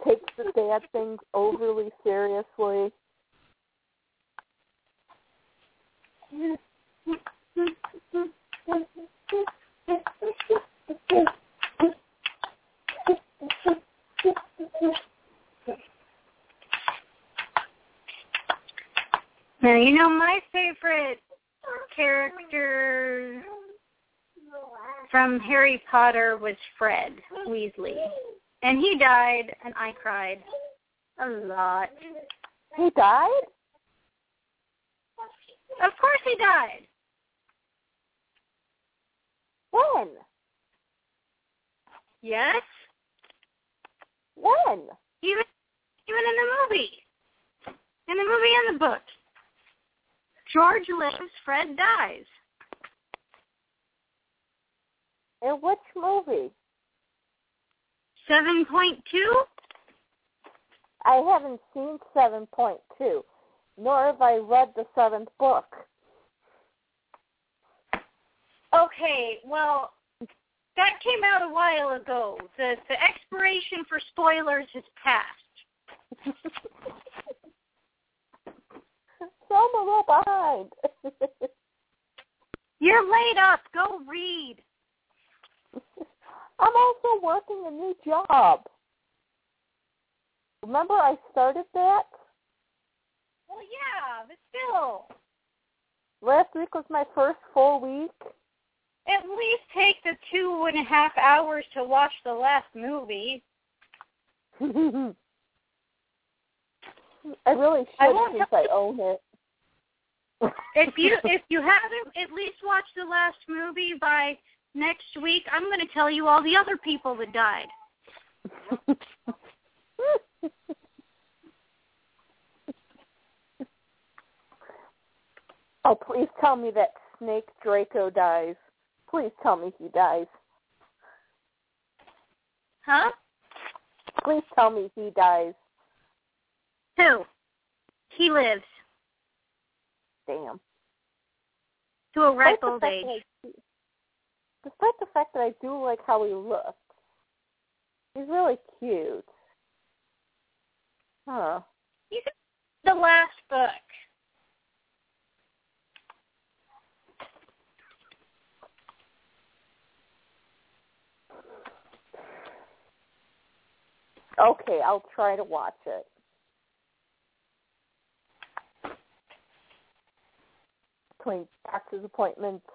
Takes the bad things overly seriously. [laughs] Now, you know, my favorite character from Harry Potter was Fred Weasley. And he died, and I cried a lot. He died? Of course he died. When? Yes? When? Even, even in the movie. In the movie and the book. George lives, Fred dies. In which movie? 7.2? I haven't seen 7.2, nor have I read the seventh book. Okay, well, that came out a while ago. The the expiration for spoilers has passed. [laughs] So I'm a little behind. [laughs] You're laid up. Go read. I'm also working a new job. Remember I started that? Well, yeah, but still, Last week was my first full week. At least take the two and a half hours to watch the last movie. [laughs] I really should I since I own it. If you [laughs] if you haven't at least watched the last movie by next week, I'm going to tell you all the other people that died. [laughs] oh, please tell me that Snake Draco dies. Please tell me he dies. Huh? Please tell me he dies. Who? He lives Damn. to a ripe old age. I- Despite the fact that I do like how he looks. He's really cute. Huh. He's the last book. Okay, I'll try to watch it. Between doctor's appointments,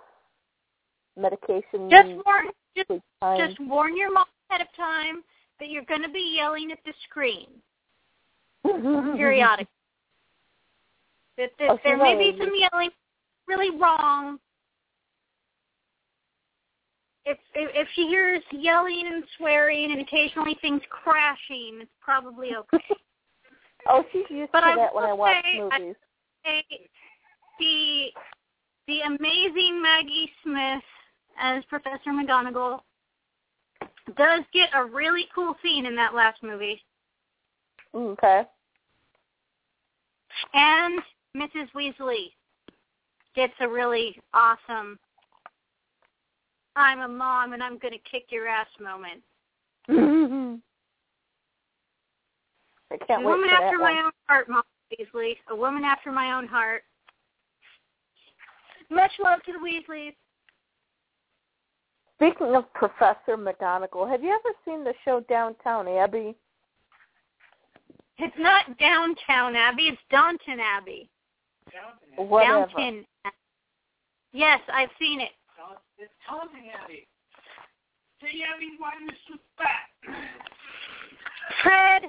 medication, Just warn, just, just warn your mom ahead of time that you're going to be yelling at the screen [laughs] periodically. that, that Oh, there may be some yelling really wrong. If, if if she hears yelling and swearing and occasionally things crashing, it's probably okay. [laughs] oh, she's used But to I that when I watch say, movies. Hey, the the amazing Maggie Smith as Professor McGonagall does get a really cool scene in that last movie, Okay. and Mrs. Weasley gets a really awesome "I'm a mom and I'm gonna kick your ass" moment. [laughs] I can't a wait woman after my one. own heart, Mom Weasley. A woman after my own heart. Much love to the Weasleys. Speaking of Professor McGonagall, have you ever seen the show Downtown Abbey? It's not downtown Abbey, it's Downton Abbey. Whatever. Downton. Yes, I've seen it. It's Taunting Abbey. See, Abby, why this so fat? Fred,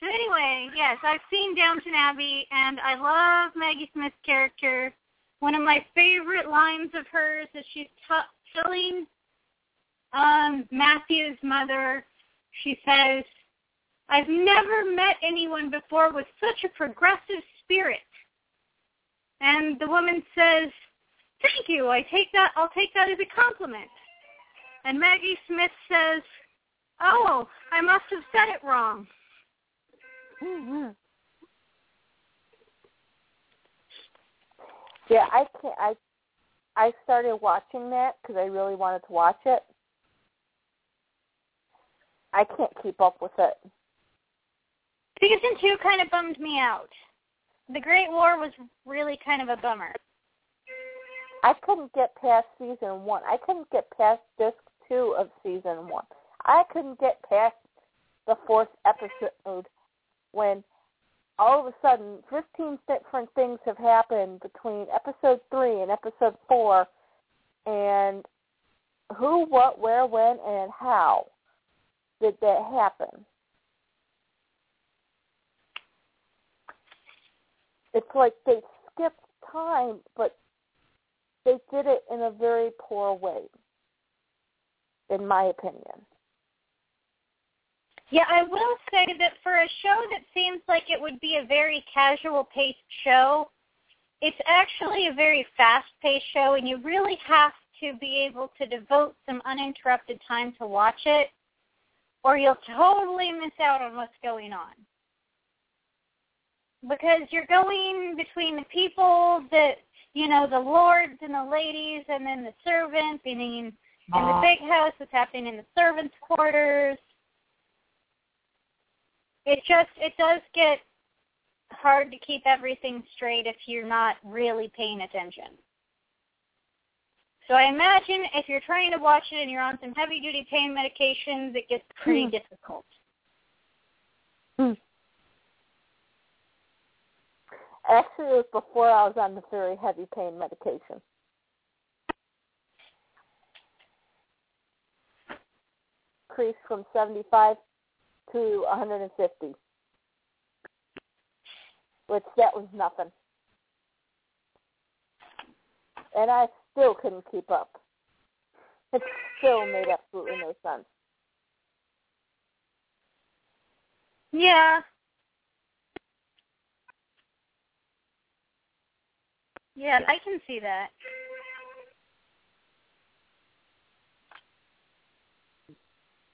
so anyway, yes, I've seen Downton Abbey, and I love Maggie Smith's character. One of my favorite lines of hers is she's t- telling um, Matthew's mother, she says, I've never met anyone before with such a progressive spirit. And the woman says, Thank you. I take that I'll take that as a compliment. And Maggie Smith says, Oh, I must have said it wrong. Mhm. Yeah, I can't. I I started watching that because I really wanted to watch it. I can't keep up with it. Season two kind of bummed me out. The Great War was really kind of a bummer. I couldn't get past season one. I couldn't get past disc two of season one. I couldn't get past the fourth episode when all of a sudden 15 different things have happened between episode three and episode four and who, what, where, when, and how did that happen? It's like they skipped time, but they did it in a very poor way, in my opinion. Yeah, I will say that for a show that seems like it would be a very casual paced show, it's actually a very fast paced show and you really have to be able to devote some uninterrupted time to watch it or you'll totally miss out on what's going on. Because you're going between the people that you know, the lords and the ladies and then the servants, meaning in the big house, what's happening in the servants' quarters. It just it does get hard to keep everything straight if you're not really paying attention. So I imagine if you're trying to watch it and you're on some heavy duty pain medications, it gets pretty Hmm. difficult. Actually, it was before I was on the very heavy pain medication. Increased from 75 to 150, which that was nothing. And I still couldn't keep up. It still made absolutely no sense. Yeah. Yeah, I can see that.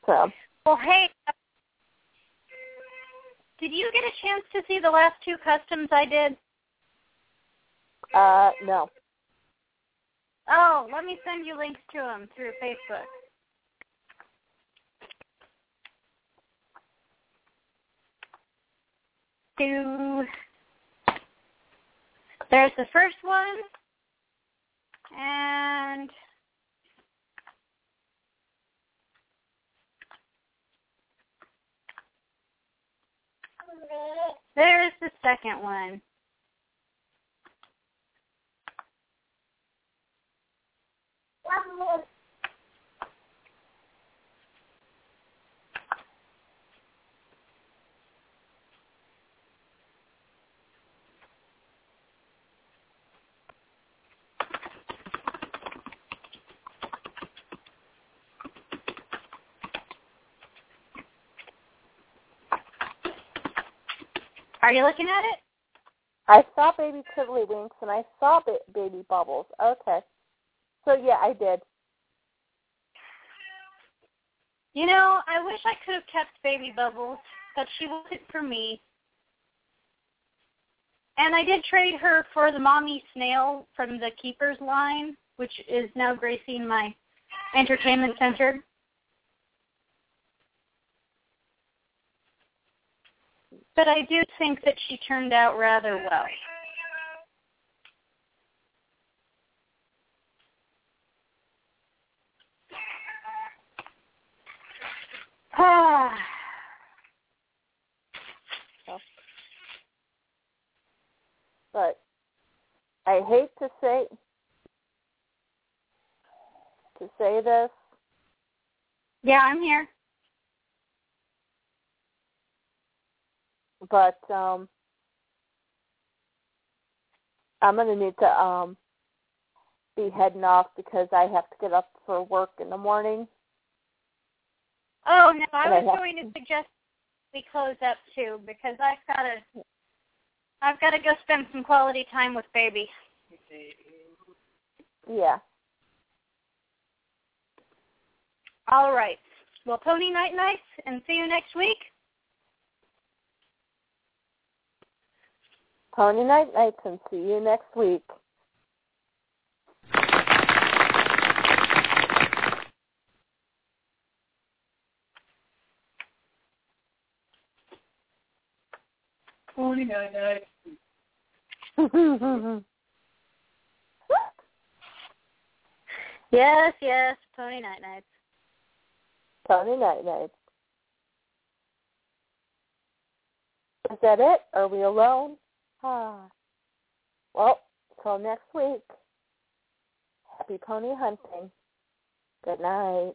So, Well, hey, uh, did you get a chance to see the last two customs I did? uh, no. Oh, let me send you links to them through Facebook. To there's the first one, and there's the second one. Are you looking at it? I saw baby tiddlywinks and I saw ba- baby bubbles. Okay. So yeah, I did. You know, I wish I could have kept Baby Bubbles, but she wasn't for me. And I did trade her for the mommy snail from the Keepers line, which is now gracing my entertainment center. But I do think that she turned out rather well. Ah. [sighs] But I hate to say to say this, Yeah, I'm here. But um I'm gonna need to um be heading off because I have to get up for work in the morning. Oh no, I And was have- going to suggest we close up too because I've got to. I've got to go spend some quality time with baby. Yeah. All right. Well, pony night nights, and see you next week. Pony night nights and see you next week. Forty nine nine. Yes, yes, pony night nights. Pony night nights. Is that it? Are we alone? [sighs] Well, till next week. Happy pony hunting. Good night.